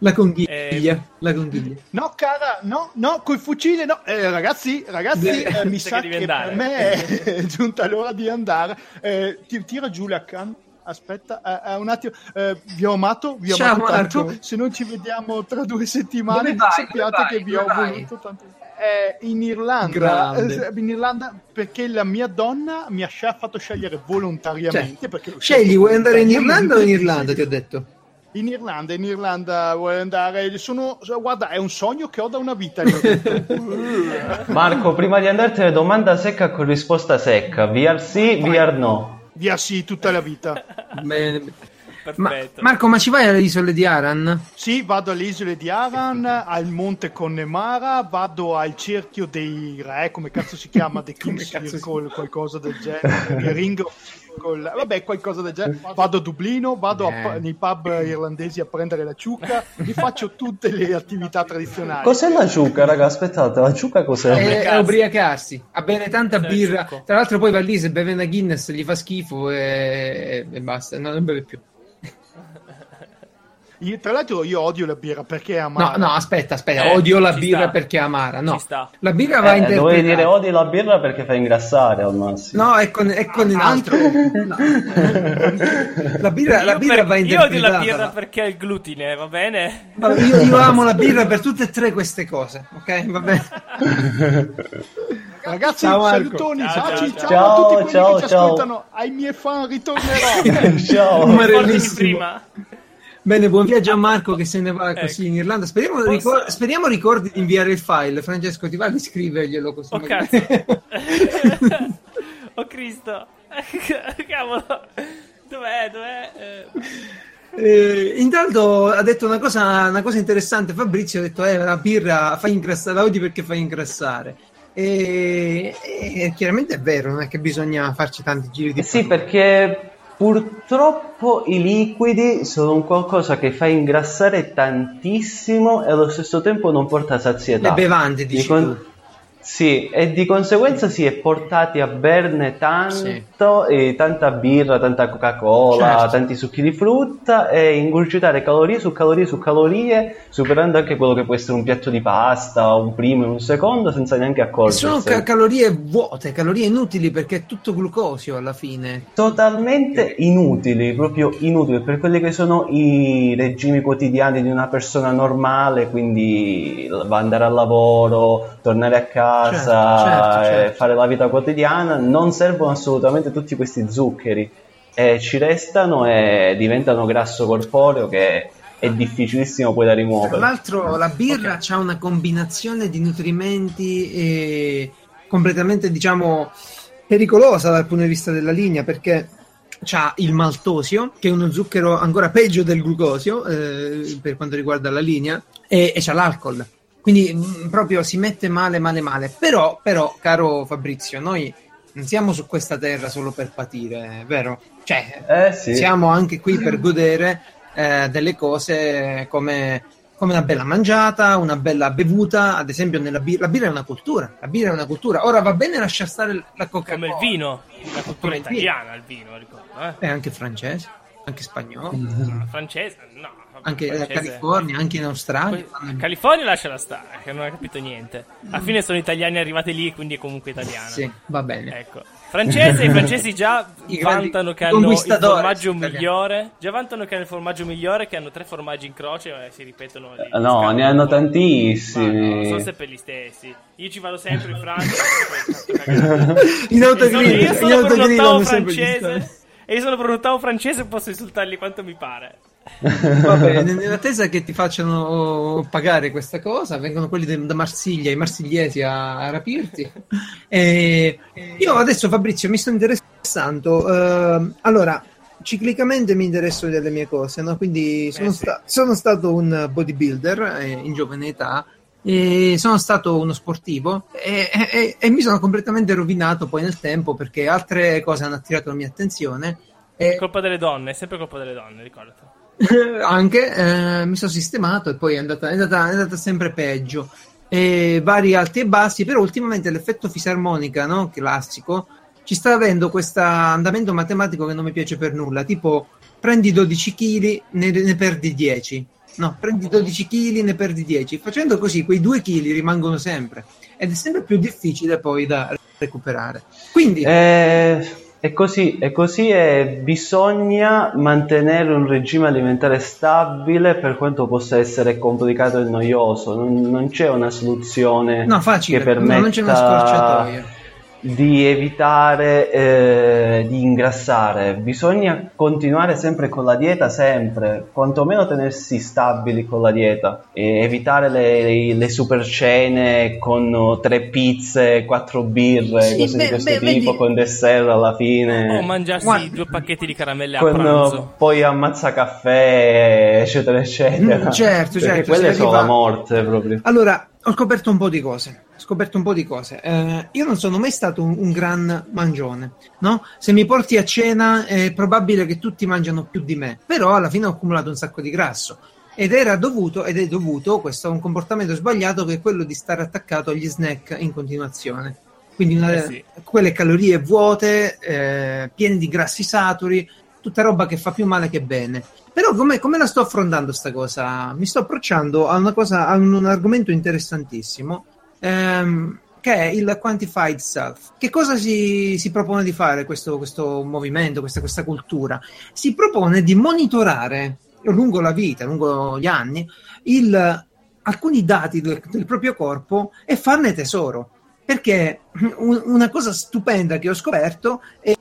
La conchiglia, Eh, la conchiglia. No, cara, no, no, col fucile no. Eh, ragazzi, ragazzi, eh, mi sa che che per me è [LAUGHS] giunta l'ora di andare. Eh, ti- tira giù la can. Aspetta, eh, eh, un attimo. Eh, vi ho amato, vi ho Ciao, amato tanto. Marco. Se non ci vediamo tra due settimane, vai? sappiate vai? che vi ho vai? voluto tanto. Eh, in Irlanda, eh, in Irlanda perché la mia donna mi ha fatto scegliere volontariamente. Cioè, Scegli, vuoi andare in. Irlanda o in Irlanda? Ti ho detto. In Irlanda, in Irlanda vuoi andare? Sono, guarda, è un sogno che ho da una vita. Marco, prima di andartene, domanda secca con risposta secca. VR sì, VR no. Via sì, tutta la vita. Bene. Ma, Perfetto. Marco, ma ci vai alle isole di Aran? Sì, vado alle isole di Aran, al monte Connemara, vado al cerchio dei re, come cazzo si chiama, The [LAUGHS] King's cazzo si- Circle, qualcosa del genere, [LAUGHS] The Ring of Circle, vabbè, qualcosa del genere. Vado a Dublino, vado a- Eh. nei pub irlandesi a prendere la ciucca, [LAUGHS] e faccio tutte le attività tradizionali. Cos'è la ciucca, raga? Aspettate, la ciucca cos'è? È, è ubriacarsi. a bere tanta birra. Tra l'altro, poi va lì, se beve una Guinness, gli fa schifo e, e basta, no, non beve più. Io- tra l'altro io odio la birra perché è No, amara. no, aspetta, aspetta, Eh, odio la birra sta. perché è amara. No, la birra va Eh, interpretata. dovevi dire odi la birra perché fa ingrassare al massimo. No, è con, è con un altro. No. La birra, la Io birra per- va io interpretata. odio la birra perché ha il glutine, va bene? Vabbè, Io, io amo la birra per tutte e tre queste cose, ok? Va bene. [LAUGHS] Ragazzi, Ciao, Marco. salutoni, Ciao, ciao, ciao, ciao, ciao. a tutti quelli Ciao, che ci ciao. ascoltano, ai miei fan ritornerò. [LAUGHS] Ciao. Ma prima. Bene, buon viaggio a Marco che se ne va così Ecco. in Irlanda. Speriamo, Posso- ricor- speriamo ricordi di inviare il file. Francesco, ti va di scriverglielo così? Oh magari- cazzo. [LAUGHS] oh Cristo. [LAUGHS] Cavolo. Dov'è? Dov'è? Eh, Eh, intanto ha detto una cosa, una cosa interessante. Fabrizio ha detto: Eh, la birra fa ingrassare, la odi perché fa ingrassare. E, e chiaramente è vero, non è che bisogna farci tanti giri di Eh sì, parole. perché purtroppo i liquidi sono un qualcosa che fa ingrassare tantissimo e allo stesso tempo non porta sazietà. Le bevande, Di dici con- tu. Sì, e di conseguenza si è portati a berne tanto, e tanta birra, tanta Coca-Cola, Certo. tanti succhi di frutta e ingurgitare calorie su calorie su calorie, superando anche quello che può essere un piatto di pasta, un primo e un secondo, senza neanche Sono accorgersene. ca- calorie vuote, calorie inutili perché è tutto glucosio alla fine. totalmente inutili, proprio inutili per quelli che sono i regimi quotidiani di una persona normale, quindi va andare al lavoro, tornare a casa, Certo, certo, certo. fare la vita quotidiana, non servono assolutamente tutti questi zuccheri e ci restano e diventano grasso corporeo che è difficilissimo poi da Tra rimuovere. l'altro la birra ha una combinazione di nutrimenti eh, completamente, diciamo, pericolosa dal punto di vista della linea perché c'ha il maltosio, che è uno zucchero ancora peggio del glucosio eh, per quanto riguarda la linea, e, e c'ha l'alcol. Quindi mh, proprio si mette male, male, male. Però, però, caro Fabrizio, noi non siamo su questa terra solo per patire, vero? Cioè, Eh sì. siamo anche qui per godere eh, delle cose come, come una bella mangiata, una bella bevuta, ad esempio nella birra. La birra è una cultura, la birra è una cultura. Ora va bene lasciare stare la Coca-Cola. come il vino. La cultura italiana, il vino, ricordo. Eh? E anche francese, anche spagnolo, No, francese, no. Anche in California, anche in Australia. Poi- California lasciala stare, che non ha capito niente. Alla fine sono italiani arrivati lì, quindi è comunque italiana. Sì, va bene. Ecco. Francese, i francesi già [LAUGHS] I vantano che hanno il formaggio migliore. Già vantano che hanno il formaggio migliore, che hanno tre formaggi in croce e si ripetono. li- Eh, No, ne hanno tantissimi. Ma no, sono sempre gli stessi. Io ci vado sempre in Francia. [LAUGHS] In sono- autogrill, io in sono per un autogrill francese. E io sono per un francese e posso insultarli quanto mi pare. Va bene, [LAUGHS] nell'attesa che ti facciano pagare questa cosa, vengono quelli de- da Marsiglia, i marsigliesi a, a rapirti. [LAUGHS] E io adesso, Fabrizio, mi sto interessando. eh, allora, ciclicamente mi interesso delle mie cose, no? Quindi sono, Eh, sì. sta- sono stato un bodybuilder eh, in giovane età. E sono stato uno sportivo e, e- e mi sono completamente rovinato poi nel tempo perché altre cose hanno attirato la mia attenzione. E, Colpa delle donne, è sempre colpa delle donne, ricordati. [LAUGHS] anche eh, mi sono sistemato e poi è andata, è andata, è andata sempre peggio. E vari alti e bassi, però ultimamente l'effetto fisarmonica no? classico ci sta avendo questo andamento matematico che non mi piace per nulla. Tipo, prendi 12 kg, ne, ne perdi 10. No, prendi 12 kg, ne perdi 10. Facendo così, quei 2 kg rimangono sempre. Ed è sempre più difficile poi da recuperare. Quindi, Eh, è così, è così e bisogna mantenere un regime alimentare stabile per quanto possa essere complicato e noioso. Non, non c'è una soluzione no, facile, che no, permetta... non c'è una scorciatoia. Di evitare eh, di ingrassare, bisogna continuare sempre con la dieta, sempre, quantomeno tenersi stabili con la dieta e evitare le, le super cene con tre pizze, quattro birre, sì, cose beh, di questo beh, tipo, vedi... con dessert alla fine. O mangiarsi Guarda. due pacchetti di caramelle con, a pranzo. Poi ammazza caffè, eccetera, eccetera. Mm, certo, Perché certo. Quelle sono arriva... la morte proprio. Allora, ho scoperto un po' di cose. Ho scoperto un po' di cose. Eh, io non sono mai stato un, un, gran mangione, no? Se mi porti a cena è probabile che tutti mangiano più di me, però alla fine ho accumulato un sacco di grasso. Ed era dovuto, ed è dovuto, questo a un comportamento sbagliato che è quello di stare attaccato agli snack in continuazione. Quindi una, eh sì. quelle calorie vuote, eh, piene di grassi saturi, tutta roba che fa più male che bene. Però come, come la sto affrontando sta cosa? Mi sto approcciando a, cosa, a un, un argomento interessantissimo, ehm, che è il quantified self. Che cosa si, si propone di fare questo, questo movimento, questa, questa cultura? Si propone di monitorare lungo la vita, lungo gli anni, il, alcuni dati del, del, proprio corpo e farne tesoro. Perché un, una cosa stupenda che ho scoperto è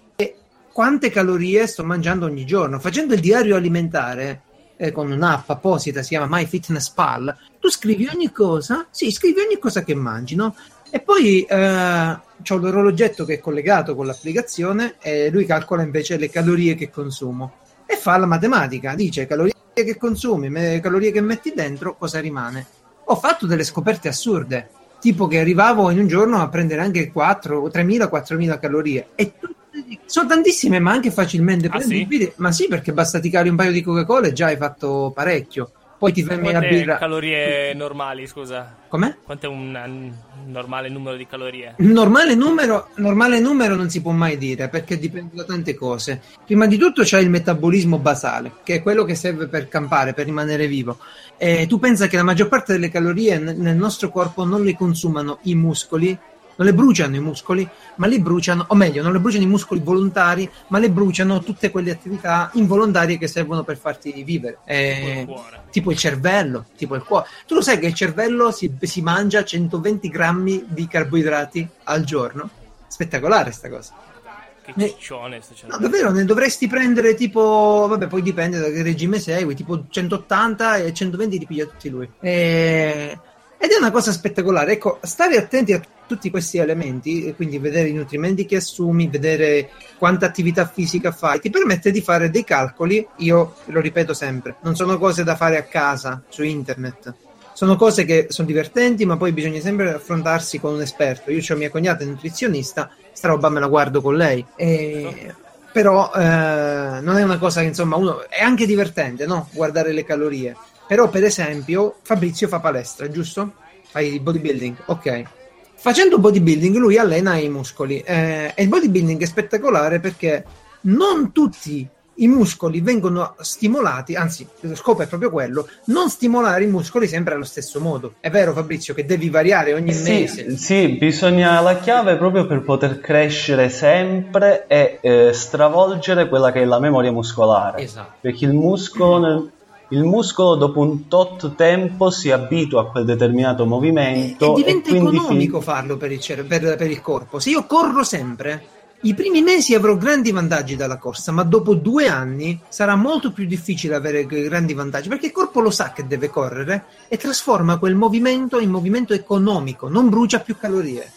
quante calorie sto mangiando ogni giorno. Facendo il diario alimentare eh, con un'app apposita, si chiama MyFitnessPal, tu scrivi ogni cosa, sì, scrivi ogni cosa che mangi, no? E poi eh, c'ho l'orologetto che è collegato con l'applicazione e lui calcola invece le calorie che consumo e fa la matematica, dice calorie che consumi, calorie che metti dentro, cosa rimane. Ho fatto delle scoperte assurde, tipo che arrivavo in un giorno a prendere anche 4, 3.000, 4.000 calorie e tutte sono tantissime, ma anche facilmente ah, prendibili. Sì? Ma sì, perché basta ticare un paio di Coca-Cola e già hai fatto parecchio. Poi ti fermi la birra. calorie normali, scusa? Com'è? Quanto è un normale numero di calorie? Normale numero, normale numero non si può mai dire perché dipende da tante cose. Prima di tutto c'è il metabolismo basale, che è quello che serve per campare, per rimanere vivo. E tu pensa che la maggior parte delle calorie nel nostro corpo non le consumano i muscoli, non le bruciano i muscoli, ma le bruciano, o meglio, non le bruciano i muscoli volontari, ma le bruciano tutte quelle attività involontarie che servono per farti vivere. Eh, tipo, il tipo il cervello, tipo il cuore. Tu lo sai che il cervello si, si mangia 120 grammi di carboidrati al giorno? Spettacolare sta cosa. Che ciccione sto No, davvero, ne dovresti prendere tipo, vabbè, poi dipende da che regime segui, tipo 180 e 120 li piglia tutti lui. E... Ed è una cosa spettacolare. Ecco, stare attenti a tutti questi elementi, quindi vedere i nutrimenti che assumi, vedere quanta attività fisica fai, ti permette di fare dei calcoli, io lo ripeto sempre, non sono cose da fare a casa, su internet. Sono cose che sono divertenti, ma poi bisogna sempre affrontarsi con un esperto. Io ho mia cognata nutrizionista, sta roba me la guardo con lei. E... Però eh, non è una cosa che insomma uno è anche divertente, no? Guardare le calorie. Però, per esempio, Fabrizio fa palestra, giusto? Fai bodybuilding, ok. Facendo bodybuilding lui allena i muscoli eh, e il bodybuilding è spettacolare perché non tutti i muscoli vengono stimolati, anzi, lo scopo è proprio quello, non stimolare i muscoli sempre allo stesso modo. È vero Fabrizio che devi variare ogni sì, mese. Sì, bisogna la chiave proprio per poter crescere sempre e eh, stravolgere quella che è la memoria muscolare. Esatto. Perché il muscolo il muscolo dopo un tot tempo si abitua a quel determinato movimento. E, e diventa e economico fin... farlo per il, cer- per, per il corpo. Se io corro sempre, i primi mesi avrò grandi vantaggi dalla corsa, ma dopo due anni sarà molto più difficile avere grandi vantaggi perché il corpo lo sa che deve correre e trasforma quel movimento in movimento economico, non brucia più calorie.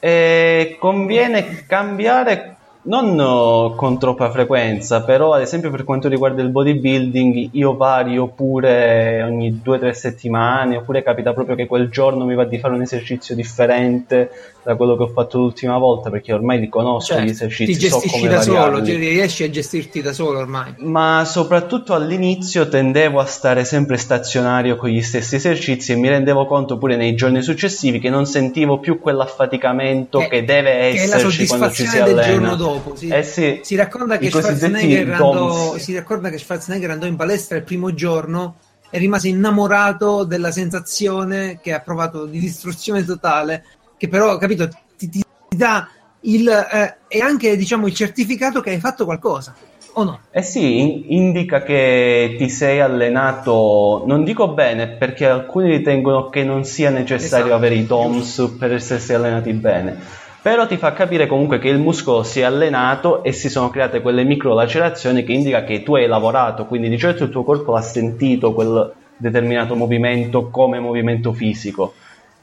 E conviene cambiare non con troppa frequenza, però ad esempio per quanto riguarda il bodybuilding io vario pure ogni 2-3 settimane, oppure capita proprio che quel giorno mi va di fare un esercizio differente da quello che ho fatto l'ultima volta, perché ormai li conosco certo, gli esercizi, ti gestisci so da variarli. solo, ti riesci a gestirti da solo ormai. Ma soprattutto all'inizio tendevo a stare sempre stazionario con gli stessi esercizi e mi rendevo conto pure nei giorni successivi che non sentivo più quell'affaticamento che, che deve che esserci quando ci si allena dopo. Si, eh sì, si, racconta che Schwarzenegger andò, si racconta che Schwarzenegger andò in palestra il primo giorno e rimase innamorato della sensazione che ha provato di distruzione totale, che però, capito, ti, ti, ti dà il, eh, e anche diciamo, il certificato che hai fatto qualcosa. O no? Eh sì, indica che ti sei allenato, non dico bene, perché alcuni ritengono che non sia necessario esatto, avere i DOMS per essersi allenati bene, però ti fa capire comunque che il muscolo si è allenato e si sono create quelle micro lacerazioni che indica che tu hai lavorato, quindi di certo il tuo corpo ha sentito quel determinato movimento come movimento fisico.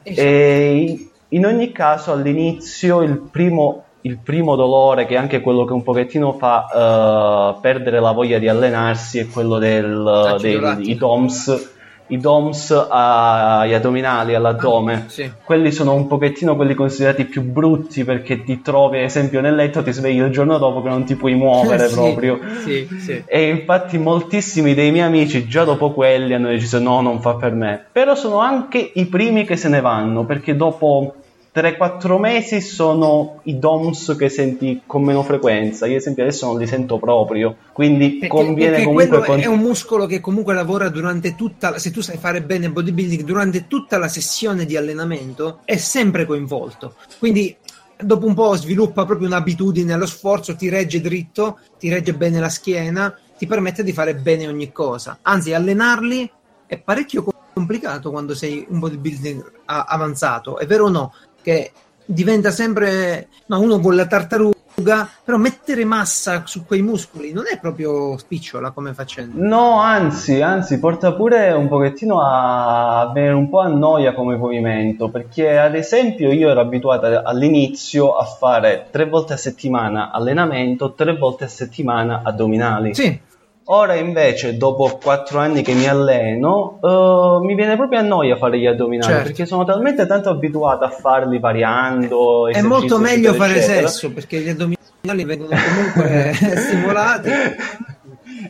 Esatto. E in ogni caso all'inizio il primo, il primo, dolore, che è anche quello che un pochettino fa uh, perdere la voglia di allenarsi, è quello del, dei, dei DOMS i DOMS agli addominali, all'addome, ah, sì. quelli sono un pochettino quelli considerati più brutti perché ti trovi ad esempio nel letto, ti svegli il giorno dopo che non ti puoi muovere [LAUGHS] sì, proprio. Sì, sì. E infatti moltissimi dei miei amici già dopo quelli hanno deciso no, non fa per me. Però sono anche i primi che se ne vanno perché dopo 3-4 mesi sono i DOMS che senti con meno frequenza. Io, ad esempio, adesso non li sento proprio. Quindi perché, conviene perché comunque. Con... È un muscolo che comunque lavora durante tutta. La... Se tu sai fare bene bodybuilding, durante tutta la sessione di allenamento è sempre coinvolto. Quindi dopo un po' sviluppa proprio un'abitudine allo sforzo, ti regge dritto, ti regge bene la schiena, ti permette di fare bene ogni cosa. Anzi, allenarli è parecchio complicato quando sei un bodybuilding avanzato, è vero o no? Che diventa sempre no, uno con la tartaruga però mettere massa su quei muscoli non è proprio spicciola come faccenda. No, anzi, anzi, porta pure un pochettino a avere un po' a noia come movimento, perché ad esempio io ero abituato all'inizio a fare tre volte a settimana allenamento, tre volte a settimana addominali. Sì. Ora invece, dopo quattro anni che mi alleno, uh, mi viene proprio a noia fare gli addominali certo. perché sono talmente tanto abituato a farli variando. È molto meglio fare eccetera. sesso perché gli addominali vengono comunque [LAUGHS] stimolati.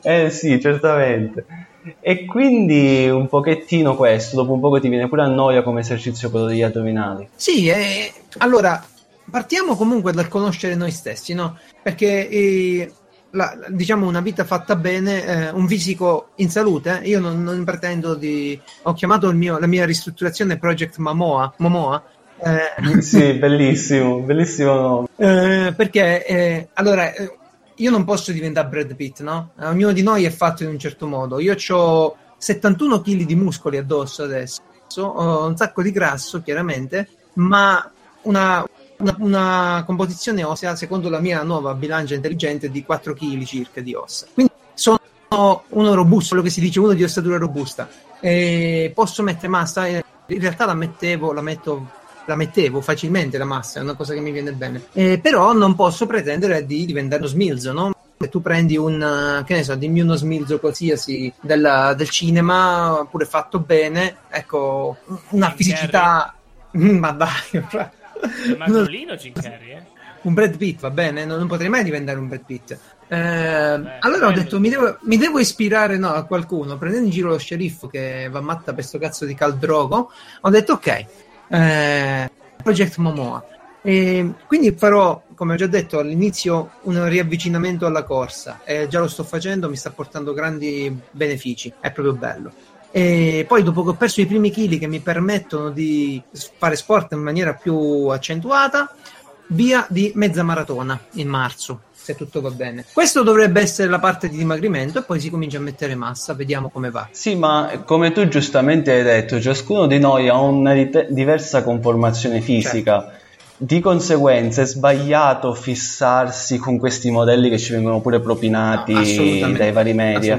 Eh sì, certamente. E quindi un pochettino questo, dopo un po' ti viene pure a noia come esercizio quello degli addominali. Sì, eh, allora partiamo comunque dal conoscere noi stessi, no? Perché eh, la, diciamo una vita fatta bene, eh, un fisico in salute. Io non, non pretendo di. Ho chiamato mio, la mia ristrutturazione Project Mamoa. Momoa. Eh, sì, bellissimo, bellissimo nome. Eh, perché eh, allora eh, io non posso diventare Brad Pitt, no? Ognuno di noi è fatto in un certo modo. Io ho 71 kg di muscoli addosso adesso, ho un sacco di grasso, chiaramente, ma una, una, una, composizione ossea, secondo la mia nuova bilancia intelligente, di 4 kg circa di ossa. Quindi sono uno robusto, quello che si dice uno di ossatura robusta. E posso mettere massa, in realtà la mettevo, la metto la mettevo facilmente la massa, è una cosa che mi viene bene. Eh, però non posso pretendere di diventare uno smilzo, no? Se tu prendi un, che ne so, dimmi uno smilzo qualsiasi della, del cinema, pure fatto bene, ecco, una fisicità... [LAUGHS] Ma dai, [LAUGHS] Mazzolino Jim Carrey, eh? Un Brad Pitt, va bene? Non, non potrei mai diventare un Brad Pitt. Eh, Beh, allora ho detto, mi devo, mi devo ispirare no, a qualcuno. Prendendo in giro lo sceriffo che va matta per questo cazzo di Caldrogo, ho detto ok, eh, Project Momoa. E quindi farò, come ho già detto all'inizio, un riavvicinamento alla corsa. E già lo sto facendo, mi sta portando grandi benefici. È proprio bello. E poi dopo che ho perso i primi chili che mi permettono di fare sport in maniera più accentuata, via di mezza maratona in marzo, se tutto va bene. Questo dovrebbe essere la parte di dimagrimento e poi si comincia a mettere massa, vediamo come va. Sì, ma come tu giustamente hai detto, ciascuno di noi ha una diversa conformazione fisica. Certo. Di conseguenza è sbagliato fissarsi con questi modelli che ci vengono pure propinati no, dai vari media.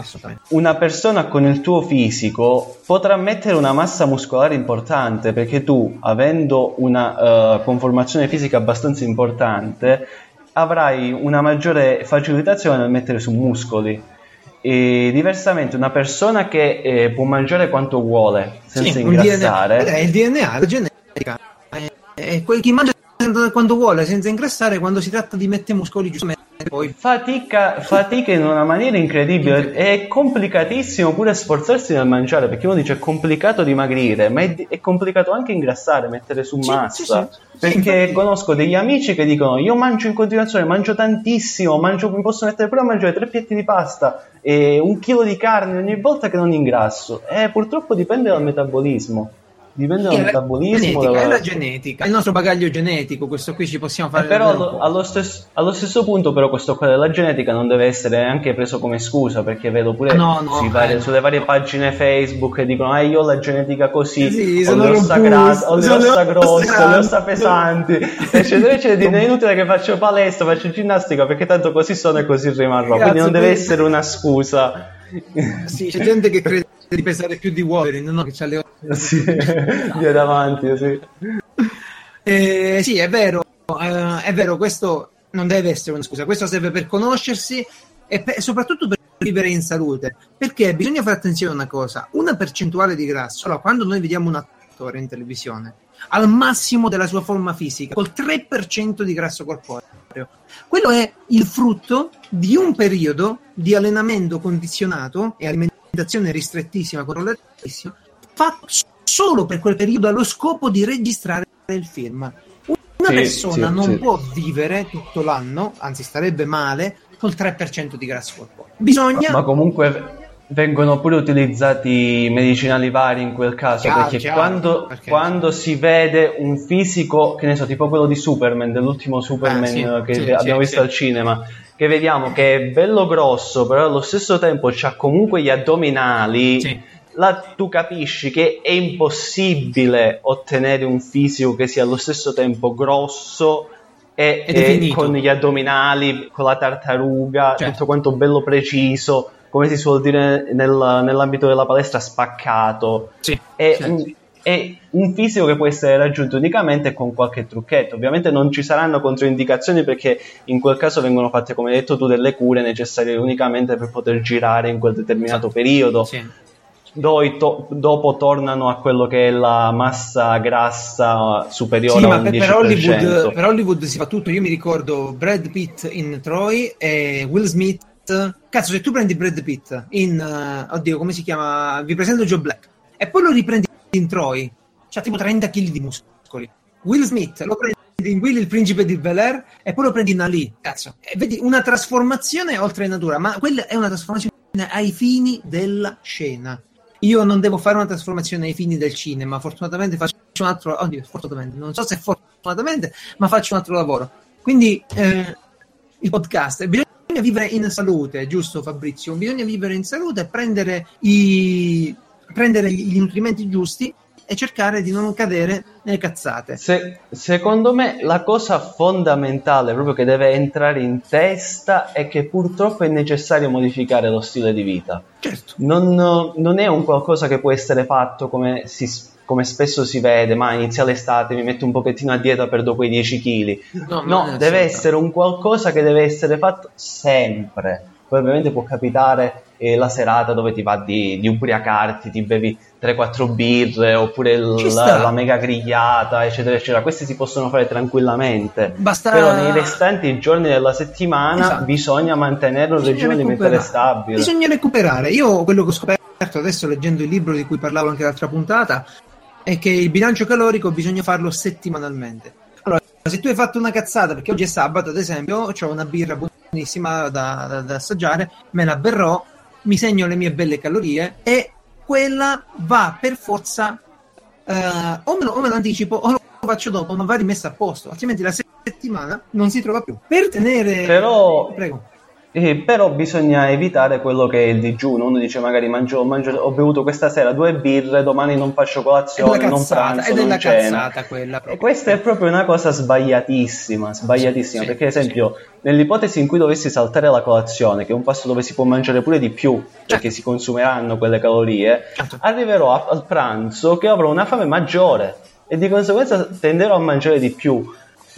Assolutamente. Una persona con il tuo fisico potrà mettere una massa muscolare importante perché tu, avendo una uh, conformazione fisica abbastanza importante, avrai una maggiore facilitazione nel mettere su muscoli. E diversamente, una persona che eh, può mangiare quanto vuole senza sì, ingrassare, DNA, è il DNA, la genetica. È, è quel che mangia quando vuole senza ingrassare, quando si tratta di mettere muscoli giustamente poi fatica, fatica in una maniera incredibile. È complicatissimo pure sforzarsi nel mangiare perché uno dice è complicato dimagrire, ma è, è complicato anche ingrassare, mettere su massa. Sì, sì, perché sì, conosco degli amici che dicono: Io mangio in continuazione, mangio tantissimo, mangio, mi posso mettere pure a mangiare tre piatti di pasta e un chilo di carne ogni volta che non ingrasso. E purtroppo dipende dal metabolismo dipende dal metabolismo. Genetica, dalla... È la genetica, è il nostro bagaglio genetico, questo qui ci possiamo fare. Eh, però allo, allo, stesso, allo, stesso, punto, però, questo qua della genetica non deve essere anche preso come scusa, perché vedo pure no, no, varie, eh. sulle varie pagine Facebook che dicono: Ah, io ho la genetica così, sì, ho le ossa grassa, ho le ossa grosse, ho le ossa pesanti, eccetera, eccetera. È inutile che faccio palestra, faccio ginnastica, perché tanto così sono e così rimarrò. Grazie, Quindi non deve essere una scusa. Sì, c'è gente che crede di pesare più di Wolverine, no? Che c'ha le ossa. Sì, [LAUGHS] via davanti, sì. Eh, sì, è vero, eh, è vero, questo non deve essere una scusa, questo serve per conoscersi e per, soprattutto per vivere in salute, perché bisogna fare attenzione a una cosa, una percentuale di grasso, allora quando noi vediamo un attore in televisione, al massimo della sua forma fisica, col 3% di grasso corporeo, quello è il frutto di un periodo di allenamento condizionato e alimentazione ristrettissima, controllatissima, fatto solo per quel periodo allo scopo di registrare il film. Una sì, persona sì, non sì. può vivere tutto l'anno, anzi starebbe male, col 3% di grasso corporeo. Bisogna... Ma comunque vengono pure utilizzati medicinali vari in quel caso Chiaro, perché, chiaro, quando, perché- quando si vede un fisico che ne so tipo quello di Superman dell'ultimo Superman Ah, sì, che sì, abbiamo sì, visto al cinema che vediamo che è bello grosso però allo stesso tempo c'ha comunque gli addominali Sì. là tu capisci che è impossibile ottenere un fisico che sia allo stesso tempo grosso e, E con gli addominali, con la tartaruga, Certo. tutto quanto bello preciso, come si suol dire nel- nell'ambito della palestra, spaccato. Sì, È, certo. un, è un fisico che può essere raggiunto unicamente con qualche trucchetto. Ovviamente non ci saranno controindicazioni perché in quel caso vengono fatte, come hai detto tu, delle cure necessarie unicamente per poter girare in quel determinato periodo. Sì. Doi to- dopo tornano a quello che è la massa grassa superiore Sì, a ma un per, 10%. per Hollywood, per Hollywood si fa tutto. Io mi ricordo Brad Pitt in Troy e Will Smith. Cazzo, se tu prendi Brad Pitt in. eh, oddio, come si chiama? Vi presento Joe Black. E poi lo riprendi in Troy. C'ha tipo 30 kg di muscoli. Will Smith lo prendi in Will il principe di Bel Air e poi lo prendi in Ali. Cazzo, e vedi una trasformazione oltre natura, ma quella è una trasformazione ai fini della scena. Io non devo fare una trasformazione ai fini del cinema, fortunatamente faccio un altro oddio, fortunatamente, non so se fortunatamente, ma faccio un altro lavoro. Quindi eh, il podcast bisogna vivere in salute, giusto Fabrizio? Bisogna vivere in salute, prendere i prendere gli nutrimenti giusti e cercare di non cadere nelle cazzate. Se- secondo me la cosa fondamentale proprio che deve entrare in testa è che purtroppo è necessario modificare lo stile di vita. Certo. Non, non è un qualcosa che può essere fatto come, si- come spesso si vede, ma inizia l'estate, mi metto un pochettino a dieta, perdo quei 10 kg. No, No, deve essere un qualcosa che deve essere fatto sempre. Poi ovviamente può capitare eh, la serata dove ti va di, di ubriacarti, ti bevi 3-4 birre oppure Ci la, mega grigliata, eccetera, eccetera. Questi si possono fare tranquillamente. Basta Però nei restanti giorni della settimana Esatto. bisogna mantenere un regime alimentare stabile. Bisogna recuperare. Io quello che ho scoperto adesso leggendo il libro di cui parlavo anche l'altra puntata è che il bilancio calorico bisogna farlo settimanalmente. Allora, se tu hai fatto una cazzata, perché oggi è sabato, ad esempio, ho una birra buonissima da, da- da assaggiare, me la berrò, mi segno le mie belle calorie e quella va per forza eh, o, me lo, o me lo anticipo o lo faccio dopo, ma va rimessa a posto, altrimenti la settimana non si trova più. Per tenere... Però- Prego. Eh, però bisogna evitare quello che è il digiuno. Uno dice magari mangio, mangio- ho bevuto questa sera due birre, domani non faccio colazione, della non cazzata, pranzo, è non cena. cazzata quella E proprio. questa è proprio una cosa sbagliatissima, sbagliatissima, Sì, perché ad esempio nell'ipotesi in cui dovessi saltare la colazione, che è un pasto dove si può mangiare pure di più, perché si consumeranno quelle calorie, Certo. arriverò a- al pranzo che avrò una fame maggiore e di conseguenza tenderò a mangiare di più.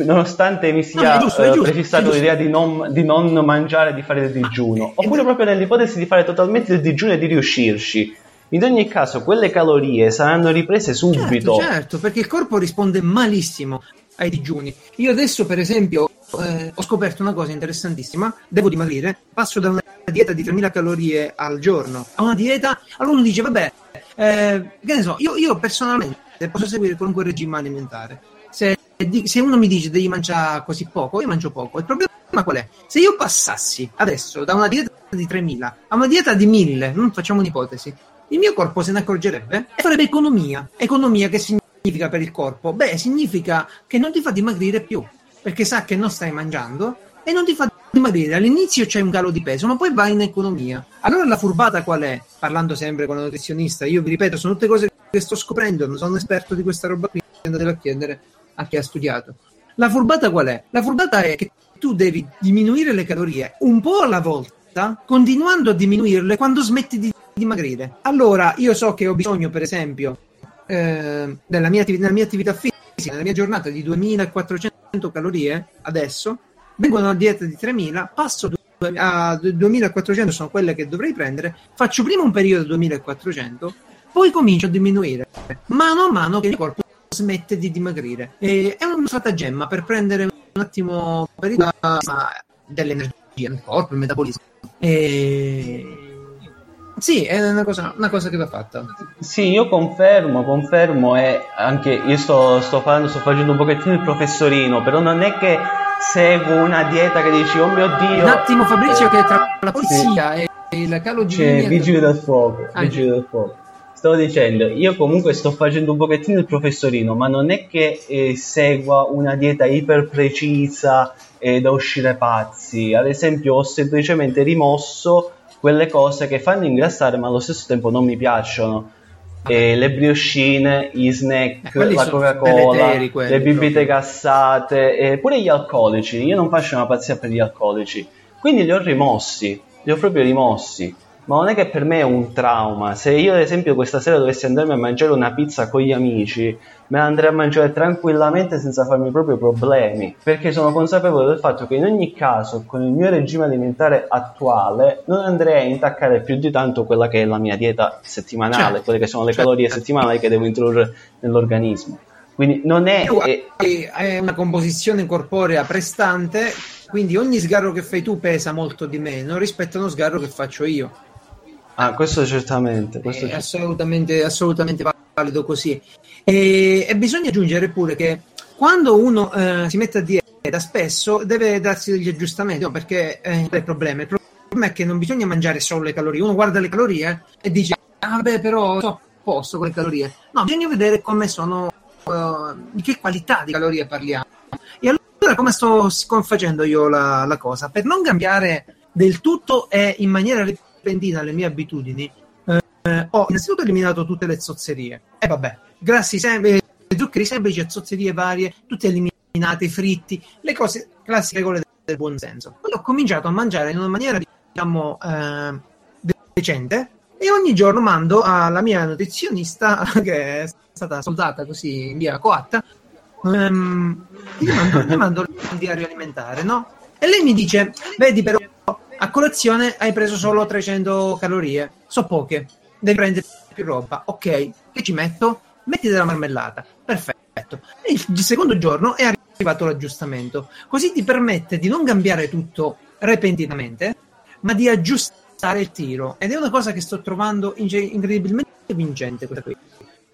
Nonostante mi sia No, è giusto, eh, giusto, prefissato è giusto. l'idea di non, di non mangiare, di fare il digiuno, oppure proprio nell'ipotesi di fare totalmente il digiuno e di riuscirci. In ogni caso, quelle calorie saranno riprese subito. Certo, certo, perché il corpo risponde malissimo ai digiuni. Io adesso, per esempio, eh, ho scoperto una cosa interessantissima, devo dimagrire, passo da una dieta di 3000 calorie al giorno a una dieta, allora uno dice, vabbè, eh, che ne so, io, io personalmente posso seguire qualunque regime alimentare. Se, se uno mi dice devi mangiare così poco, io mangio poco. Il problema qual è? Se io passassi adesso da una dieta di 3000 a una dieta di 1000, non facciamo un'ipotesi, il mio corpo se ne accorgerebbe e farebbe economia. Economia che significa per il corpo? Beh, significa che non ti fa dimagrire più, perché sa che non stai mangiando e non ti fa dimagrire. All'inizio c'è un calo di peso, ma poi vai in economia. Allora la furbata qual è? Parlando sempre con la nutrizionista, io vi ripeto, sono tutte cose che sto scoprendo, non sono un esperto di questa roba qui, andatelo a chiedere a chi ha studiato. La furbata qual è? La furbata è che tu devi diminuire le calorie un po' alla volta, continuando a diminuirle quando smetti di dimagrire. Allora, io so che ho bisogno, per esempio, eh, della, mia, della mia attività fisica, nella mia giornata di 2400 calorie, adesso, vengono a dieta di 3000, passo a 2400, sono quelle che dovrei prendere, faccio prima un periodo 2400, poi comincio a diminuire, mano a mano che il corpo smette di dimagrire. E è un stratagemma per prendere un attimo per il dell'energia nel corpo, il metabolismo. E... Sì, è una cosa, una cosa, che va fatta. Sì, io confermo, confermo e anche io sto, sto, facendo, sto facendo un pochettino il professorino, però non è che seguo una dieta che dici, oh mio Dio... Un attimo Fabrizio che tra la polizia sì. e il calo di... Cioè, vigili del fuoco, ah, vigili del fuoco stavo dicendo, io comunque sto facendo un pochettino il professorino, ma non è che eh, segua una dieta iper precisa eh, da uscire pazzi. Ad esempio, ho semplicemente rimosso quelle cose che fanno ingrassare, ma allo stesso tempo non mi piacciono. Eh, le brioscine, gli snack, eh, la Coca-Cola, le bibite gassate, e pure gli alcolici. Io non faccio una pazzia per gli alcolici, quindi li ho rimossi, li ho proprio rimossi ma non è che per me è un trauma. Se io, ad esempio, questa sera dovessi andarmi a mangiare una pizza con gli amici, me la andrei a mangiare tranquillamente senza farmi proprio problemi, perché sono consapevole del fatto che in ogni caso, con il mio regime alimentare attuale, non andrei a intaccare più di tanto quella che è la mia dieta settimanale, certo. quelle che sono le certo. calorie settimanali che devo introdurre nell'organismo. Quindi non è, è... è una composizione corporea prestante, quindi ogni sgarro che fai tu pesa molto di meno rispetto a uno sgarro che faccio io. Ah, questo certamente. Questo è assolutamente, assolutamente valido così. E, e, bisogna aggiungere pure che quando uno eh, si mette a dieta, spesso deve darsi degli aggiustamenti, no? perché eh, è il problema. Il problema è che non bisogna mangiare solo le calorie. Uno guarda le calorie e dice, ah beh, però sto a posto con le calorie. No, bisogna vedere come sono, uh, di che qualità di calorie parliamo. E allora come sto facendo io la, la cosa? Per non cambiare del tutto e in maniera repentina alle mie abitudini, eh, ho innanzitutto eliminato tutte le zozzerie. E vabbè, grassi semplici, zuccheri semplici, zozzerie varie, tutte eliminate, fritti, le cose classiche regole del buon senso. Poi ho cominciato a mangiare in una maniera, diciamo, eh, decente e ogni giorno mando alla mia nutrizionista, [LAUGHS] che è stata soldata così in via coatta, um, gli, mando, gli mando il diario alimentare, no? E lei mi dice, vedi però a colazione hai preso solo 300 calorie, so poche, devi prendere più roba. Ok, che ci metto? Metti della marmellata. Perfetto. E il secondo giorno è arrivato l'aggiustamento. Così ti permette di non cambiare tutto repentinamente, ma di aggiustare il tiro. Ed è una cosa che sto trovando incredibilmente vincente questa qui.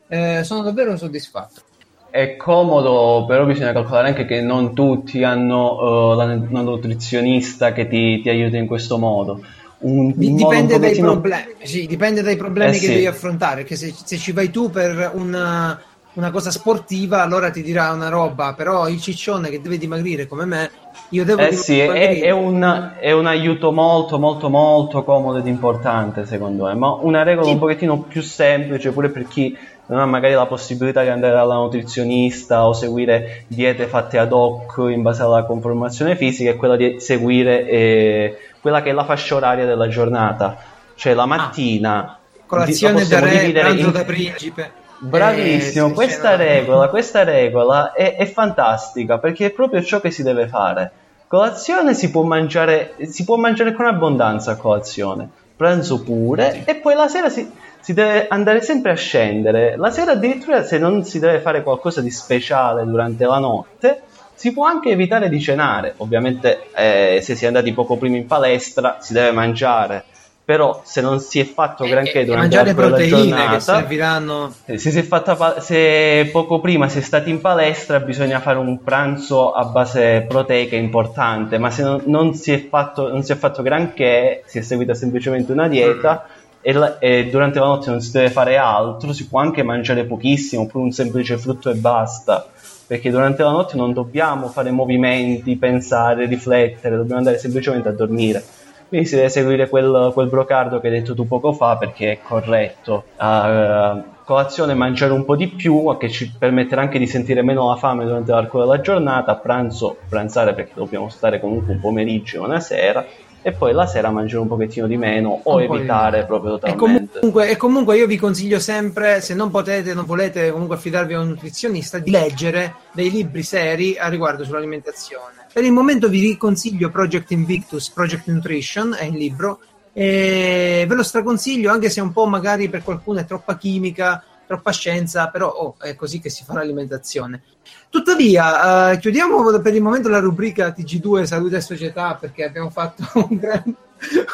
Eh, sono davvero soddisfatto. È comodo, però bisogna calcolare anche che non tutti hanno uh, la, una nutrizionista che ti, ti, aiuta in questo modo. Un, dipende, un dai problemi, sì, dipende dai problemi eh, che sì. devi affrontare, perché se, se, ci vai tu per una, una, cosa sportiva, allora ti dirà una roba, però il ciccione che deve dimagrire come me, io devo eh sì, è, è, un, è, un, aiuto molto, molto, molto comodo ed importante, secondo me, ma una regola sì. un pochettino più semplice pure per chi non ha magari la possibilità di andare dalla nutrizionista o seguire diete fatte ad hoc in base alla conformazione fisica, è quella di seguire eh, quella che è la fascia oraria della giornata. Cioè la mattina... Ah, colazione da re, pranzo in... da principe. Bravissimo, eh, questa, regola, questa regola è, è fantastica perché è proprio ciò che si deve fare. Colazione si può mangiare, si può mangiare con abbondanza a colazione, pranzo pure sì. e poi la sera si, si deve andare sempre a scendere. La sera addirittura se non si deve fare qualcosa di speciale durante la notte, si può anche evitare di cenare. Ovviamente eh, se si è andati poco prima in palestra si deve mangiare. Però se non si è fatto eh, granché durante la giornata, che serviranno... Eh, se, si è fatta, se poco prima si è stati in palestra bisogna fare un pranzo a base proteica importante, ma se non, non, si, è fatto, non si è fatto granché, si è seguita semplicemente una dieta, e, la- e durante la notte non si deve fare altro, si può anche mangiare pochissimo, oppure un semplice frutto e basta, perché durante la notte non dobbiamo fare movimenti, pensare, riflettere, dobbiamo andare semplicemente a dormire. Quindi si deve seguire quel, quel brocardo che hai detto tu poco fa perché è corretto. A colazione mangiare un po' di più, che ci permetterà anche di sentire meno la fame durante l'arco della giornata, a pranzo pranzare perché dobbiamo stare comunque un pomeriggio e una sera, e poi la sera mangiare un pochettino di meno o Un evitare proprio E totalmente. comunque, e comunque io vi consiglio sempre, se non potete, non volete comunque affidarvi a un nutrizionista, di leggere dei libri seri a riguardo sull'alimentazione. Per il momento vi consiglio Project Invictus, Project Nutrition, è il libro, e ve lo straconsiglio anche se un po' magari per qualcuno è troppa chimica, troppa scienza, però oh, è così che si fa l'alimentazione. Tuttavia, eh, chiudiamo per il momento la rubrica TG2 Salute e Società perché abbiamo fatto [LAUGHS] un gran-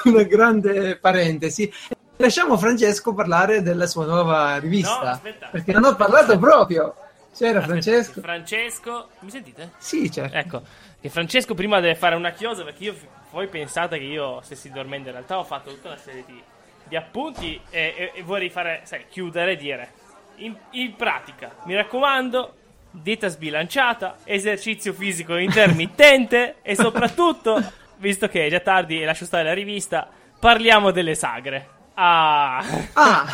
una grande parentesi. Lasciamo Francesco parlare della sua nuova rivista No, aspetta. perché non ho parlato proprio. C'era Aspetta, Francesco? Francesco, mi sentite? Sì, certo. Ecco, che Francesco prima deve fare una chiosa perché io voi pensate che io stessi dormendo, in realtà ho fatto tutta una serie di, di appunti e, e- e vorrei fare, sai, chiudere e dire in, in pratica, mi raccomando, dieta sbilanciata, esercizio fisico intermittente e soprattutto, [LAUGHS] visto che è già tardi e lascio stare la rivista, parliamo delle sagre. Ah, Ah,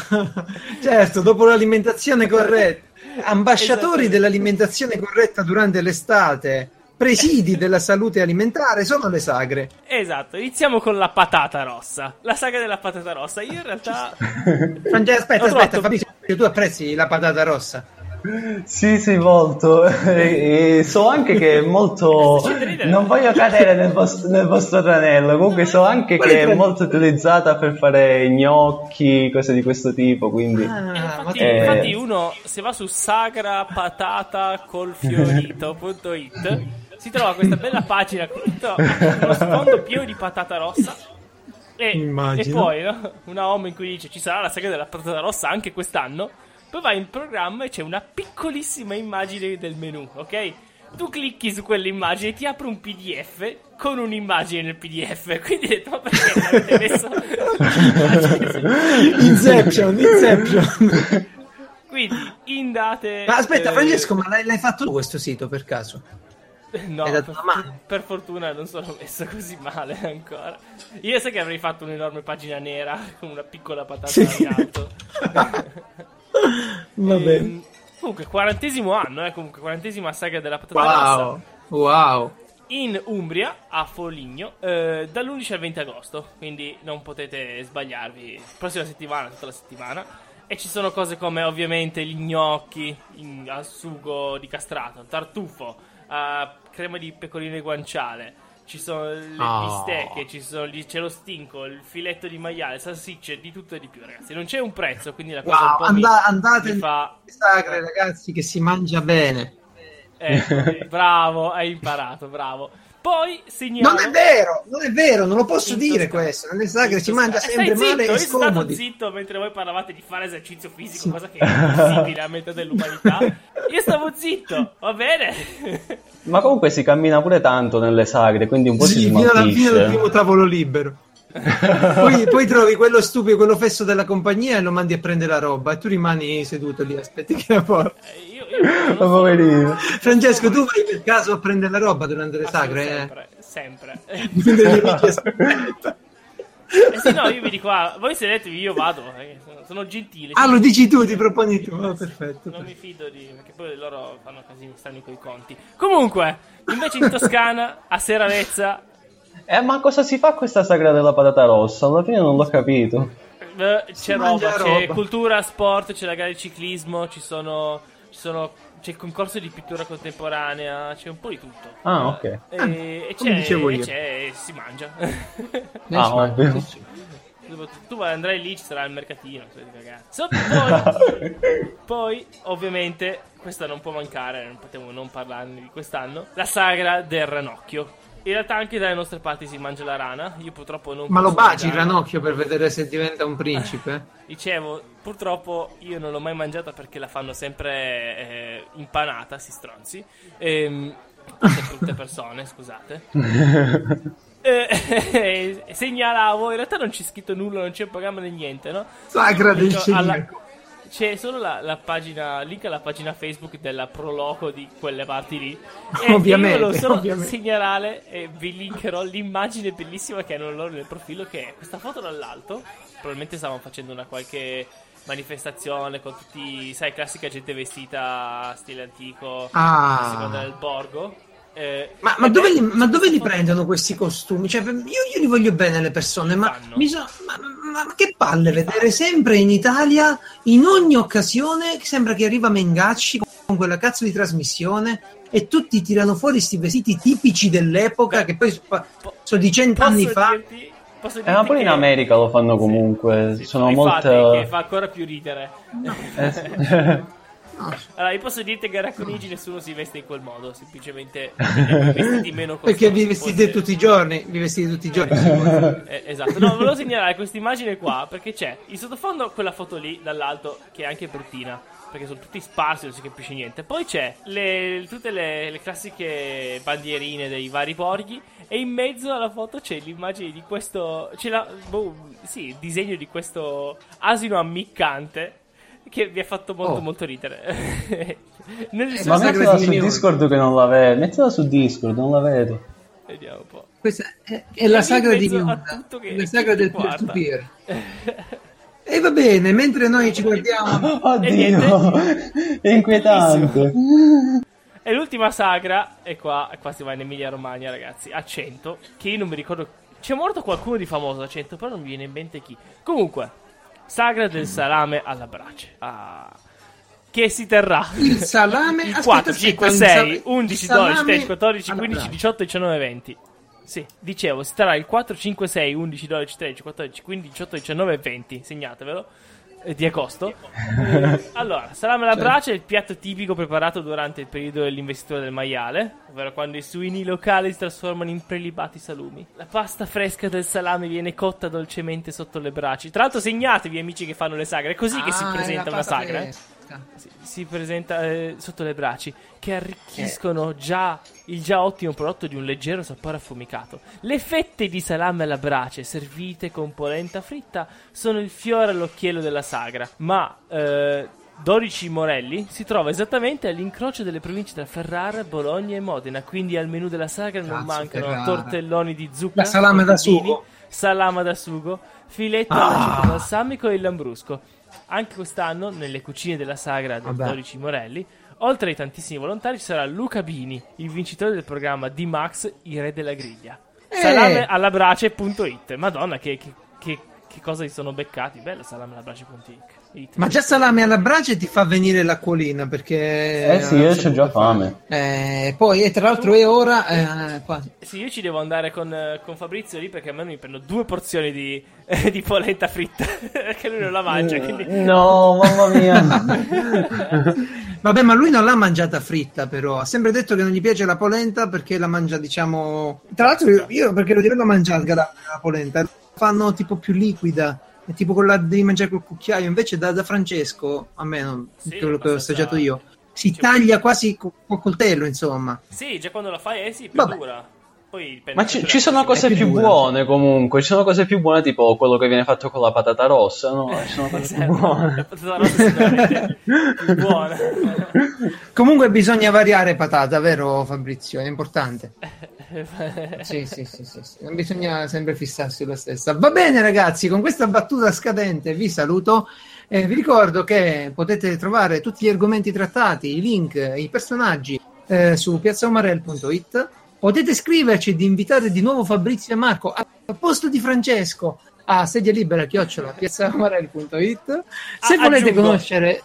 [LAUGHS] certo, dopo l'alimentazione corretta. Ambasciatori dell'alimentazione corretta durante l'estate, presidi della salute alimentare sono le sagre. esatto, iniziamo con la patata rossa. La saga della patata rossa. Io in realtà [LAUGHS] Francesco, aspetta, aspetta, trovato- Fabrizio, tu apprezzi la patata rossa? Sì, sì, molto. E, e so anche che è molto. [LAUGHS] Non voglio cadere nel vostro, nel vostro tranello. Comunque, so anche che è molto utilizzata per fare gnocchi, cose di questo tipo. Quindi, Ah, Eh, infatti, Eh. infatti uno se va su sagra patata col fiorito.it si trova questa bella pagina con uno sfondo pieno di patata rossa e, Immagino. e poi no? una home in cui dice ci sarà la saga della patata rossa anche quest'anno poi vai in programma e c'è una piccolissima immagine del menu ok? tu clicchi su quell'immagine e ti apre un pdf con un'immagine nel pdf [LAUGHS] quindi hai detto ma perché l'avete messo [LAUGHS] Inception, Inception. quindi in date Ma aspetta, eh, Francesco, ma l'hai, l'hai fatto tu questo sito per caso? [LAUGHS] No, per, [LAUGHS] per fortuna non sono messo così male ancora. Io sai che avrei fatto un'enorme pagina nera [LAUGHS] con una piccola patata Sì. in alto. Va bene. Ehm, comunque, quarantesimo anno, eh, comunque, quarantesima saga della patata rossa. Wow, wow. In Umbria, a Foligno, eh, dall'11 al 20 agosto. Quindi non potete sbagliarvi. Prossima settimana, tutta la settimana. E ci sono cose come ovviamente gli gnocchi in- al sugo di castrato, tartufo, eh, crema di pecorino e guanciale. Ci sono le Oh. bistecche, ci sono gli- c'è lo stinco, il filetto di maiale, salsicce, di tutto e di più, ragazzi. Non c'è un prezzo, quindi la cosa Wow, un po' anda- mi, andate mi fa... sagre, ragazzi, che si mangia bene. Ecco, bravo, hai imparato, bravo. Poi segnalo... Non è vero, non è vero, non lo posso In dire Toscana. questo. Nelle sagre In si mangia sempre Stai male zitto, e io sono stato scomodi. zitto mentre voi parlavate di fare esercizio fisico, Sì. cosa che è impossibile a metà dell'umanità. [LAUGHS] Io stavo zitto, va bene? ma comunque si cammina pure tanto nelle sagre, quindi un po' si Sì, fino alla fine del smaltisce. primo tavolo libero. [LAUGHS] poi, poi trovi quello stupido, quello fesso della compagnia e lo mandi a prendere la roba e tu rimani seduto lì, aspetti che la porta. Eh, io, poverino. Francesco, tu vai per caso a prendere la roba durante le sagre? eh? Sempre, sempre. [LAUGHS] [LAUGHS] Eh sì, no, io vi dico, ah, voi sedetevi, io vado, eh, sono, sono gentile. Ah, lo dici tu, ti proponi tu. Oh, perfetto. Non mi fido di... perché poi loro fanno casini strani coi conti. Comunque, invece in Toscana, a Seravezza, Eh, ma cosa si fa questa sagra della patata rossa? Alla fine non l'ho capito. Eh, c'è roba, c'è roba. cultura, sport, c'è la gara di ciclismo, ci sono, sono- c'è il concorso di pittura contemporanea, c'è un po' di tutto. Ah, ok. E, e come c'è, dicevo e io. c'è- e si mangia. [LAUGHS] Ah, ovvio. sì, sì. tu andrai lì, ci sarà il mercatino. cagare. [LAUGHS] So- poi, poi, ovviamente, questa non può mancare, non potevo non parlarne di quest'anno, la sagra del ranocchio. In realtà anche dalle nostre parti si mangia la rana, io purtroppo non Ma lo baci il ranocchio per vedere se diventa un principe? [LAUGHS] Dicevo, purtroppo io non l'ho mai mangiata perché la fanno sempre eh, impanata, si stronzi. Ehm, brutte persone, scusate. [LAUGHS] eh, [LAUGHS] segnalavo, in realtà non c'è scritto nulla, non c'è programma né niente, no? Sagra del alla-. C'è solo la, la pagina, link alla pagina Facebook della Proloco di quelle parti lì. E Ovviamente, io volevo solo ovviamente. segnalare e vi linkerò l'immagine bellissima che hanno loro nel profilo, che è questa foto dall'alto. Probabilmente stavano facendo una qualche manifestazione con tutti, sai, classica gente vestita stile antico, Ah. a seconda del borgo. Eh, Ma, ma ed dove, li, ma dove li prendono questi costumi? Cioè, io, io li voglio bene le persone, ma, so- ma, che palle vedere sempre in Italia, in ogni occasione, sembra che arriva Mengacci con quella cazzo di trasmissione e tutti tirano fuori sti vestiti tipici dell'epoca Beh, che poi so- po- sono di cent'anni fa. dirti- Eh, ma pure in America lo fanno comunque. Sì, Sono infatti, molto. che fa ancora più ridere. Eh, sì. No, [LAUGHS] [LAUGHS] Allora, io posso dirti che a Racconigi nessuno si veste in quel modo, semplicemente i [LAUGHS] vestiti meno costosi. perché vi vestite forse- tutti i giorni, vi vestite tutti i giorni. Eh, esatto, no, volevo segnalare questa immagine qua perché c'è in sottofondo quella foto lì dall'alto che è anche bruttina. Perché sono tutti sparsi, non si capisce niente. Poi c'è le- tutte le, le classiche bandierine dei vari borghi. E in mezzo alla foto c'è l'immagine di questo. C'è la, boh, sì, il disegno di questo asino ammiccante. Che vi ha fatto molto, Oh. molto ridere. [LAUGHS] Nel Eh, Ma mettila su. Discord che non la vedo. Mettila su Discord, non la vedo. Vediamo un po'. Questa è, è la sagra di mezzo a Miunda, tutto che- la sagra del peer-to-peer. [LAUGHS] E va bene, mentre noi ci guardiamo... [LAUGHS] Oddio, è inquietante. E l'ultima sagra, e qua, e qua si va in Emilia Romagna, ragazzi, a 100, che io non mi ricordo... C'è morto qualcuno di famoso a 100, però non mi viene in mente chi. Comunque, sagra del salame alla brace. Ah, che si terrà Il salame... [LAUGHS] il aspetta, 4, aspetta, 5, il 6, sal- 11, il 12, salame 13, 14, alla 15, brace. 18, 19, 20. Sì, dicevo, si terrà il 4, 5, 6, 11, 12, 13, 14, 15, 18, 19 e 20. Segnatevelo. Eh, Di agosto. Eh, [LAUGHS] allora, salame alla Certo. brace è il piatto tipico preparato durante il periodo dell'investitura del maiale, ovvero quando i suini locali si trasformano in prelibati salumi. La pasta fresca del salame viene cotta dolcemente sotto le braci. Tra l'altro, segnatevi, amici che fanno le sagre, è così che si Ah, presenta una sagra. eh. Fresca. Si, si presenta eh, sotto le braci che Eh. arricchiscono già il già ottimo prodotto di un leggero sapore affumicato. Le fette di salame alla brace servite con polenta fritta sono il fiore all'occhiello della sagra, ma eh, Dorici Morelli si trova esattamente all'incrocio delle province tra Ferrara, Bologna e Modena, quindi al menù della sagra non Cazzo, mancano Ferrara. tortelloni di zucca, La salame da sugo. salama da sugo, filetto Ah. città balsamico e il lambrusco. Anche quest'anno, nelle cucine della sagra del Vabbè. 12 Morelli, oltre ai tantissimi volontari, ci sarà Luca Bini, il vincitore del programma D-Max, i re della griglia. Eh. Salame alla brace.it. Madonna, che, che, che, che cosa si sono beccati. Bella salame alla brace.it. Ma già salame alla brace ti fa venire l'acquolina perché... Eh sì, io c'ho già fame. Eh, poi, e tra l'altro è ora... Eh, Sì, io ci devo andare con, eh, con Fabrizio lì perché a me mi prendo due porzioni di, [LAUGHS] di polenta fritta. [LAUGHS] perché lui non la mangia. Quindi... No, mamma mia. [LAUGHS] Vabbè, ma lui non l'ha mangiata fritta, però. Ha sempre detto che non gli piace la polenta perché la mangia, diciamo. Tra l'altro, io, io perché lo devo mangiare la, la polenta, la fanno tipo più liquida. È tipo quella devi mangiare col cucchiaio. Invece, da, da Francesco, a me, non, Sì, quello che ho assaggiato io, si Cioè- taglia quasi co- col coltello, insomma. Sì, già quando la fai, eh sì, più Vabbè. dura. Ma ci, ci sono cose più più dura. buone comunque, ci sono cose più buone tipo quello che viene fatto con la patata rossa, no? [LAUGHS] Ci sono cose più Esatto. buone. La patata rossa è più buona. [LAUGHS] Comunque, bisogna variare patata, vero, Fabrizio? È importante. [LAUGHS] Sì, sì, sì, sì, sì. Non bisogna sempre fissarsi sulla stessa. Va bene, ragazzi, con questa battuta scadente vi saluto. Eh, vi ricordo che potete trovare tutti gli argomenti trattati, i link, i personaggi eh, su piazzaumarel.it. Potete scriverci ed invitare di nuovo Fabrizio e Marco al posto di Francesco a sedia libera chiocciola piazzaumarel.it. Se Ah, volete aggiungo. conoscere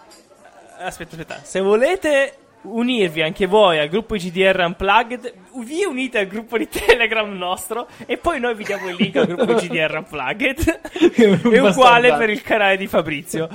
Aspetta, aspetta. Se volete unirvi anche voi al gruppo GDR Unplugged, vi unite al gruppo di Telegram nostro e poi noi vi diamo il link al gruppo GDR Unplugged. [LAUGHS] È uguale per il canale di Fabrizio.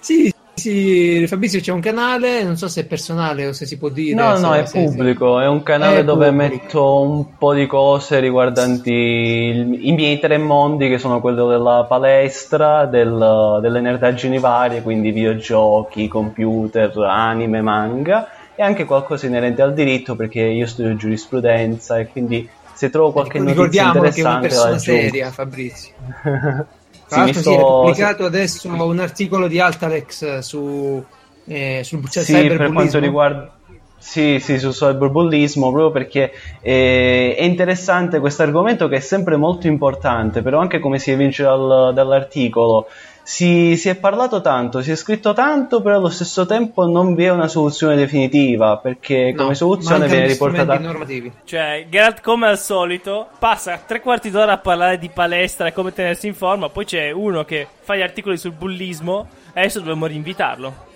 Sì, sì, Fabrizio c'è un canale, non so se è personale o se si può dire. No, no, è pubblico, è un canale È dove pubblico. metto un po' di cose riguardanti il- i miei tre mondi, che sono quello della palestra, del- delle nerdaggini varie, quindi videogiochi, computer, anime, manga, e anche qualcosa inerente al diritto perché io studio giurisprudenza e quindi se trovo qualche notizia interessante che è una persona seria Fabrizio [LAUGHS] tra l'altro mi si è pubblicato adesso un articolo di Altalex su eh, sul cioè, Sì, per quanto riguarda sì, sì, sul cyberbullismo, proprio perché eh, è interessante questo argomento che è sempre molto importante, però anche come si evince dal- dall'articolo, si, si è parlato tanto, si è scritto tanto, però allo stesso tempo non vi è una soluzione definitiva, perché No, come soluzione viene riportata... normativi. Cioè, Geralt, come al solito, passa tre quarti d'ora a parlare di palestra e come tenersi in forma. Poi c'è uno che fa gli articoli sul bullismo. E adesso dobbiamo rinvitarlo.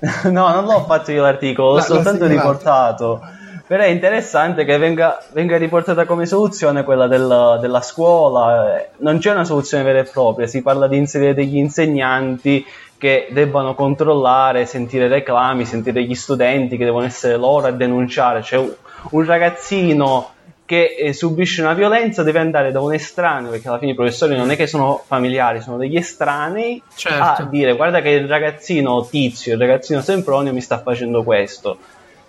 [LAUGHS] No, non l'ho fatto io l'articolo, l'ho La- soltanto riportato. Però è interessante che venga, venga riportata come soluzione quella del- della scuola. Non c'è una soluzione vera e propria, si parla di inserire degli insegnanti che debbano controllare, sentire reclami, sentire gli studenti che devono essere loro a denunciare. Cioè un- un ragazzino che eh, subisce una violenza deve andare da un estraneo, perché alla fine i professori non è che sono familiari, sono degli estranei, Certo. a dire guarda che il ragazzino tizio, il ragazzino Sempronio mi sta facendo questo.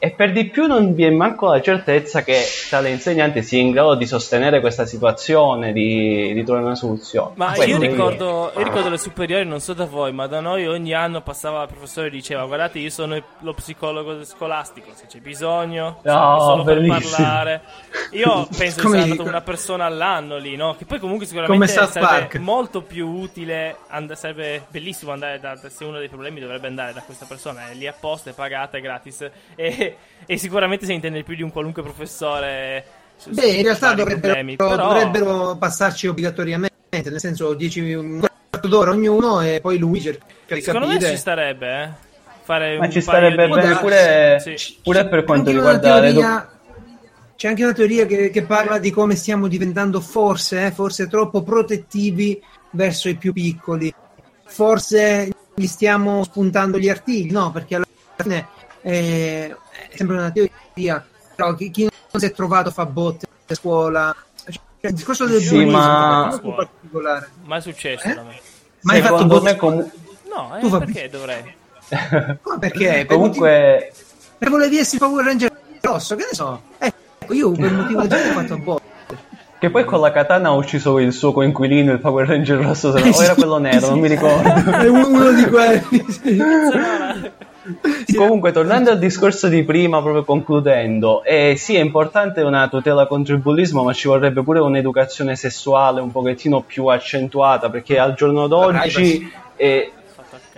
E per di più non vi è manco la certezza che tale insegnante sia in grado di sostenere questa situazione, di, di trovare una soluzione. Ma io ricordo, io ricordo le superiori, non so da voi, ma da noi ogni anno passava il professore e diceva: Guardate, io sono lo psicologo scolastico. Se c'è bisogno, sono No, qui solo per bellissimo. parlare. Io [LAUGHS] penso che sia andato una persona all'anno lì, no? Che poi comunque sicuramente sarebbe molto più utile, and- sarebbe bellissimo andare da, se uno dei problemi dovrebbe andare da questa persona, è lì apposta, è pagata, è gratis e, e sicuramente se intende più di un qualunque professore. su- Beh, in realtà dovrebbero, problemi, però- dovrebbero passarci obbligatoriamente, nel senso 10 un quarto d'ora ognuno e poi lui cerca di Secondo me capire. ci starebbe, eh. Fare Ma un ci starebbe di- bene pure, Sì. pure per quanto riguarda le teoria- C'è anche una teoria che, che parla di come stiamo diventando forse, eh, forse troppo protettivi verso i più piccoli. Forse gli stiamo spuntando gli artigli, no? Perché alla fine eh, è sempre una teoria. Però chi, chi non si è trovato fa botte a scuola. Cioè, il discorso del Sì, ma- è molto particolare. Mai successo Eh? da me. Ma hai fatto secondo botte comu- No, eh, Tu fa- perché dovrei? [LAUGHS] Come perché? Per comunque Per volevi essere Power Ranger rosso, che ne so. Ecco, io per motivo del ho fatto botte. che poi con la katana ha ucciso il suo coinquilino, il Power Ranger rosso, se no- o era [LAUGHS] quello nero, non mi ricordo. [LAUGHS] È uno, uno di quelli. sì. Comunque, tornando al discorso di prima, proprio concludendo, eh, sì, è importante una tutela contro il bullismo, ma ci vorrebbe pure un'educazione sessuale un pochettino più accentuata, perché al giorno d'oggi eh,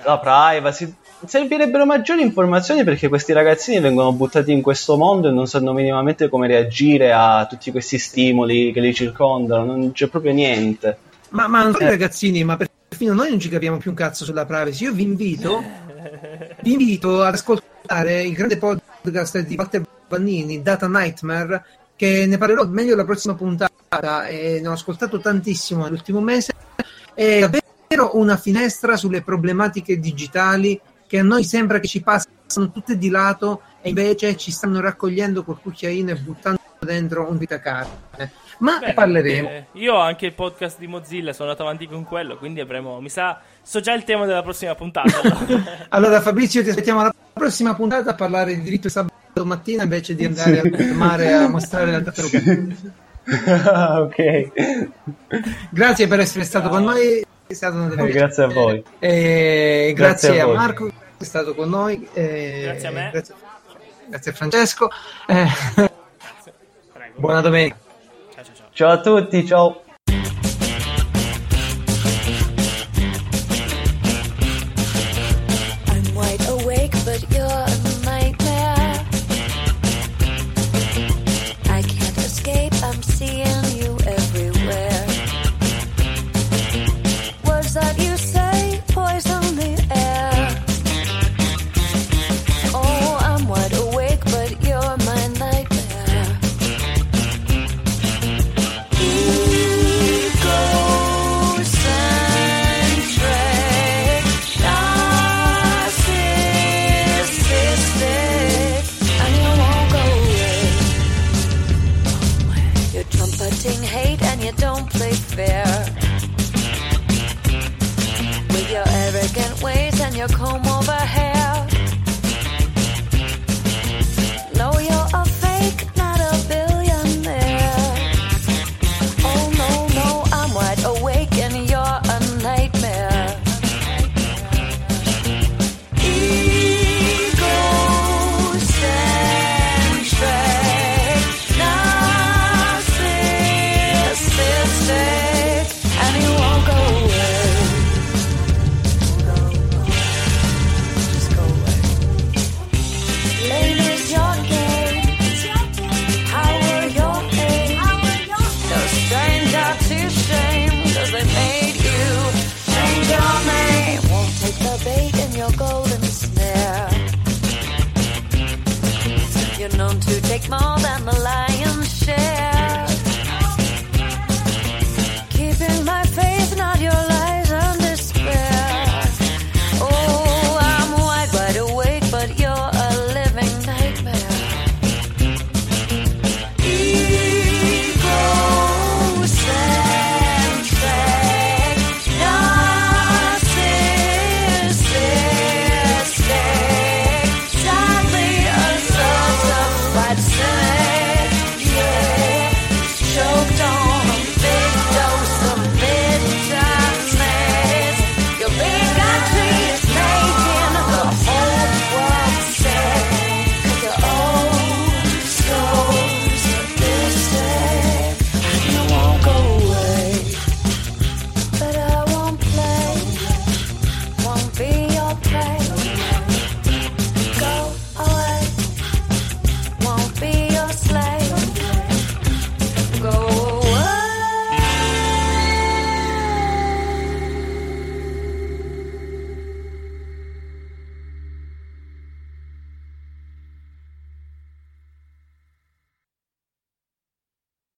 la privacy servirebbero maggiori informazioni perché questi ragazzini vengono buttati in questo mondo e non sanno minimamente come reagire a tutti questi stimoli che li circondano, non c'è proprio niente. Ma, ma non solo i ragazzini, ma perfino noi non ci capiamo più un cazzo sulla privacy. Io vi invito, [LAUGHS] vi invito ad ascoltare il grande podcast di Walter Vannini, Data Nightmare, che ne parlerò meglio la prossima puntata e ne ho ascoltato tantissimo nell'ultimo mese. È davvero una finestra sulle problematiche digitali che a noi sembra che ci passano tutte di lato e invece ci stanno raccogliendo col cucchiaino e buttando dentro un vitacarne. Ma Bene, ne parleremo. eh, io ho anche il podcast di Mozilla, sono andato avanti con quello, quindi avremo. Mi sa. So già il tema della prossima puntata. allora. [LAUGHS] Fabrizio ti aspettiamo alla prossima puntata a parlare di diritto sabato mattina invece di andare al mare a mostrare la tartaruga. Ah, [LAUGHS] ok, Grazie per essere stato con noi, è stato un piacere. grazie a voi. E grazie, Grazie a a, voi. Marco che è stato con noi. e Grazie a me. Grazie, grazie a Francesco. Eh, [LAUGHS] Prego. buona domenica. Ciao, a tutti, ciao. come hair.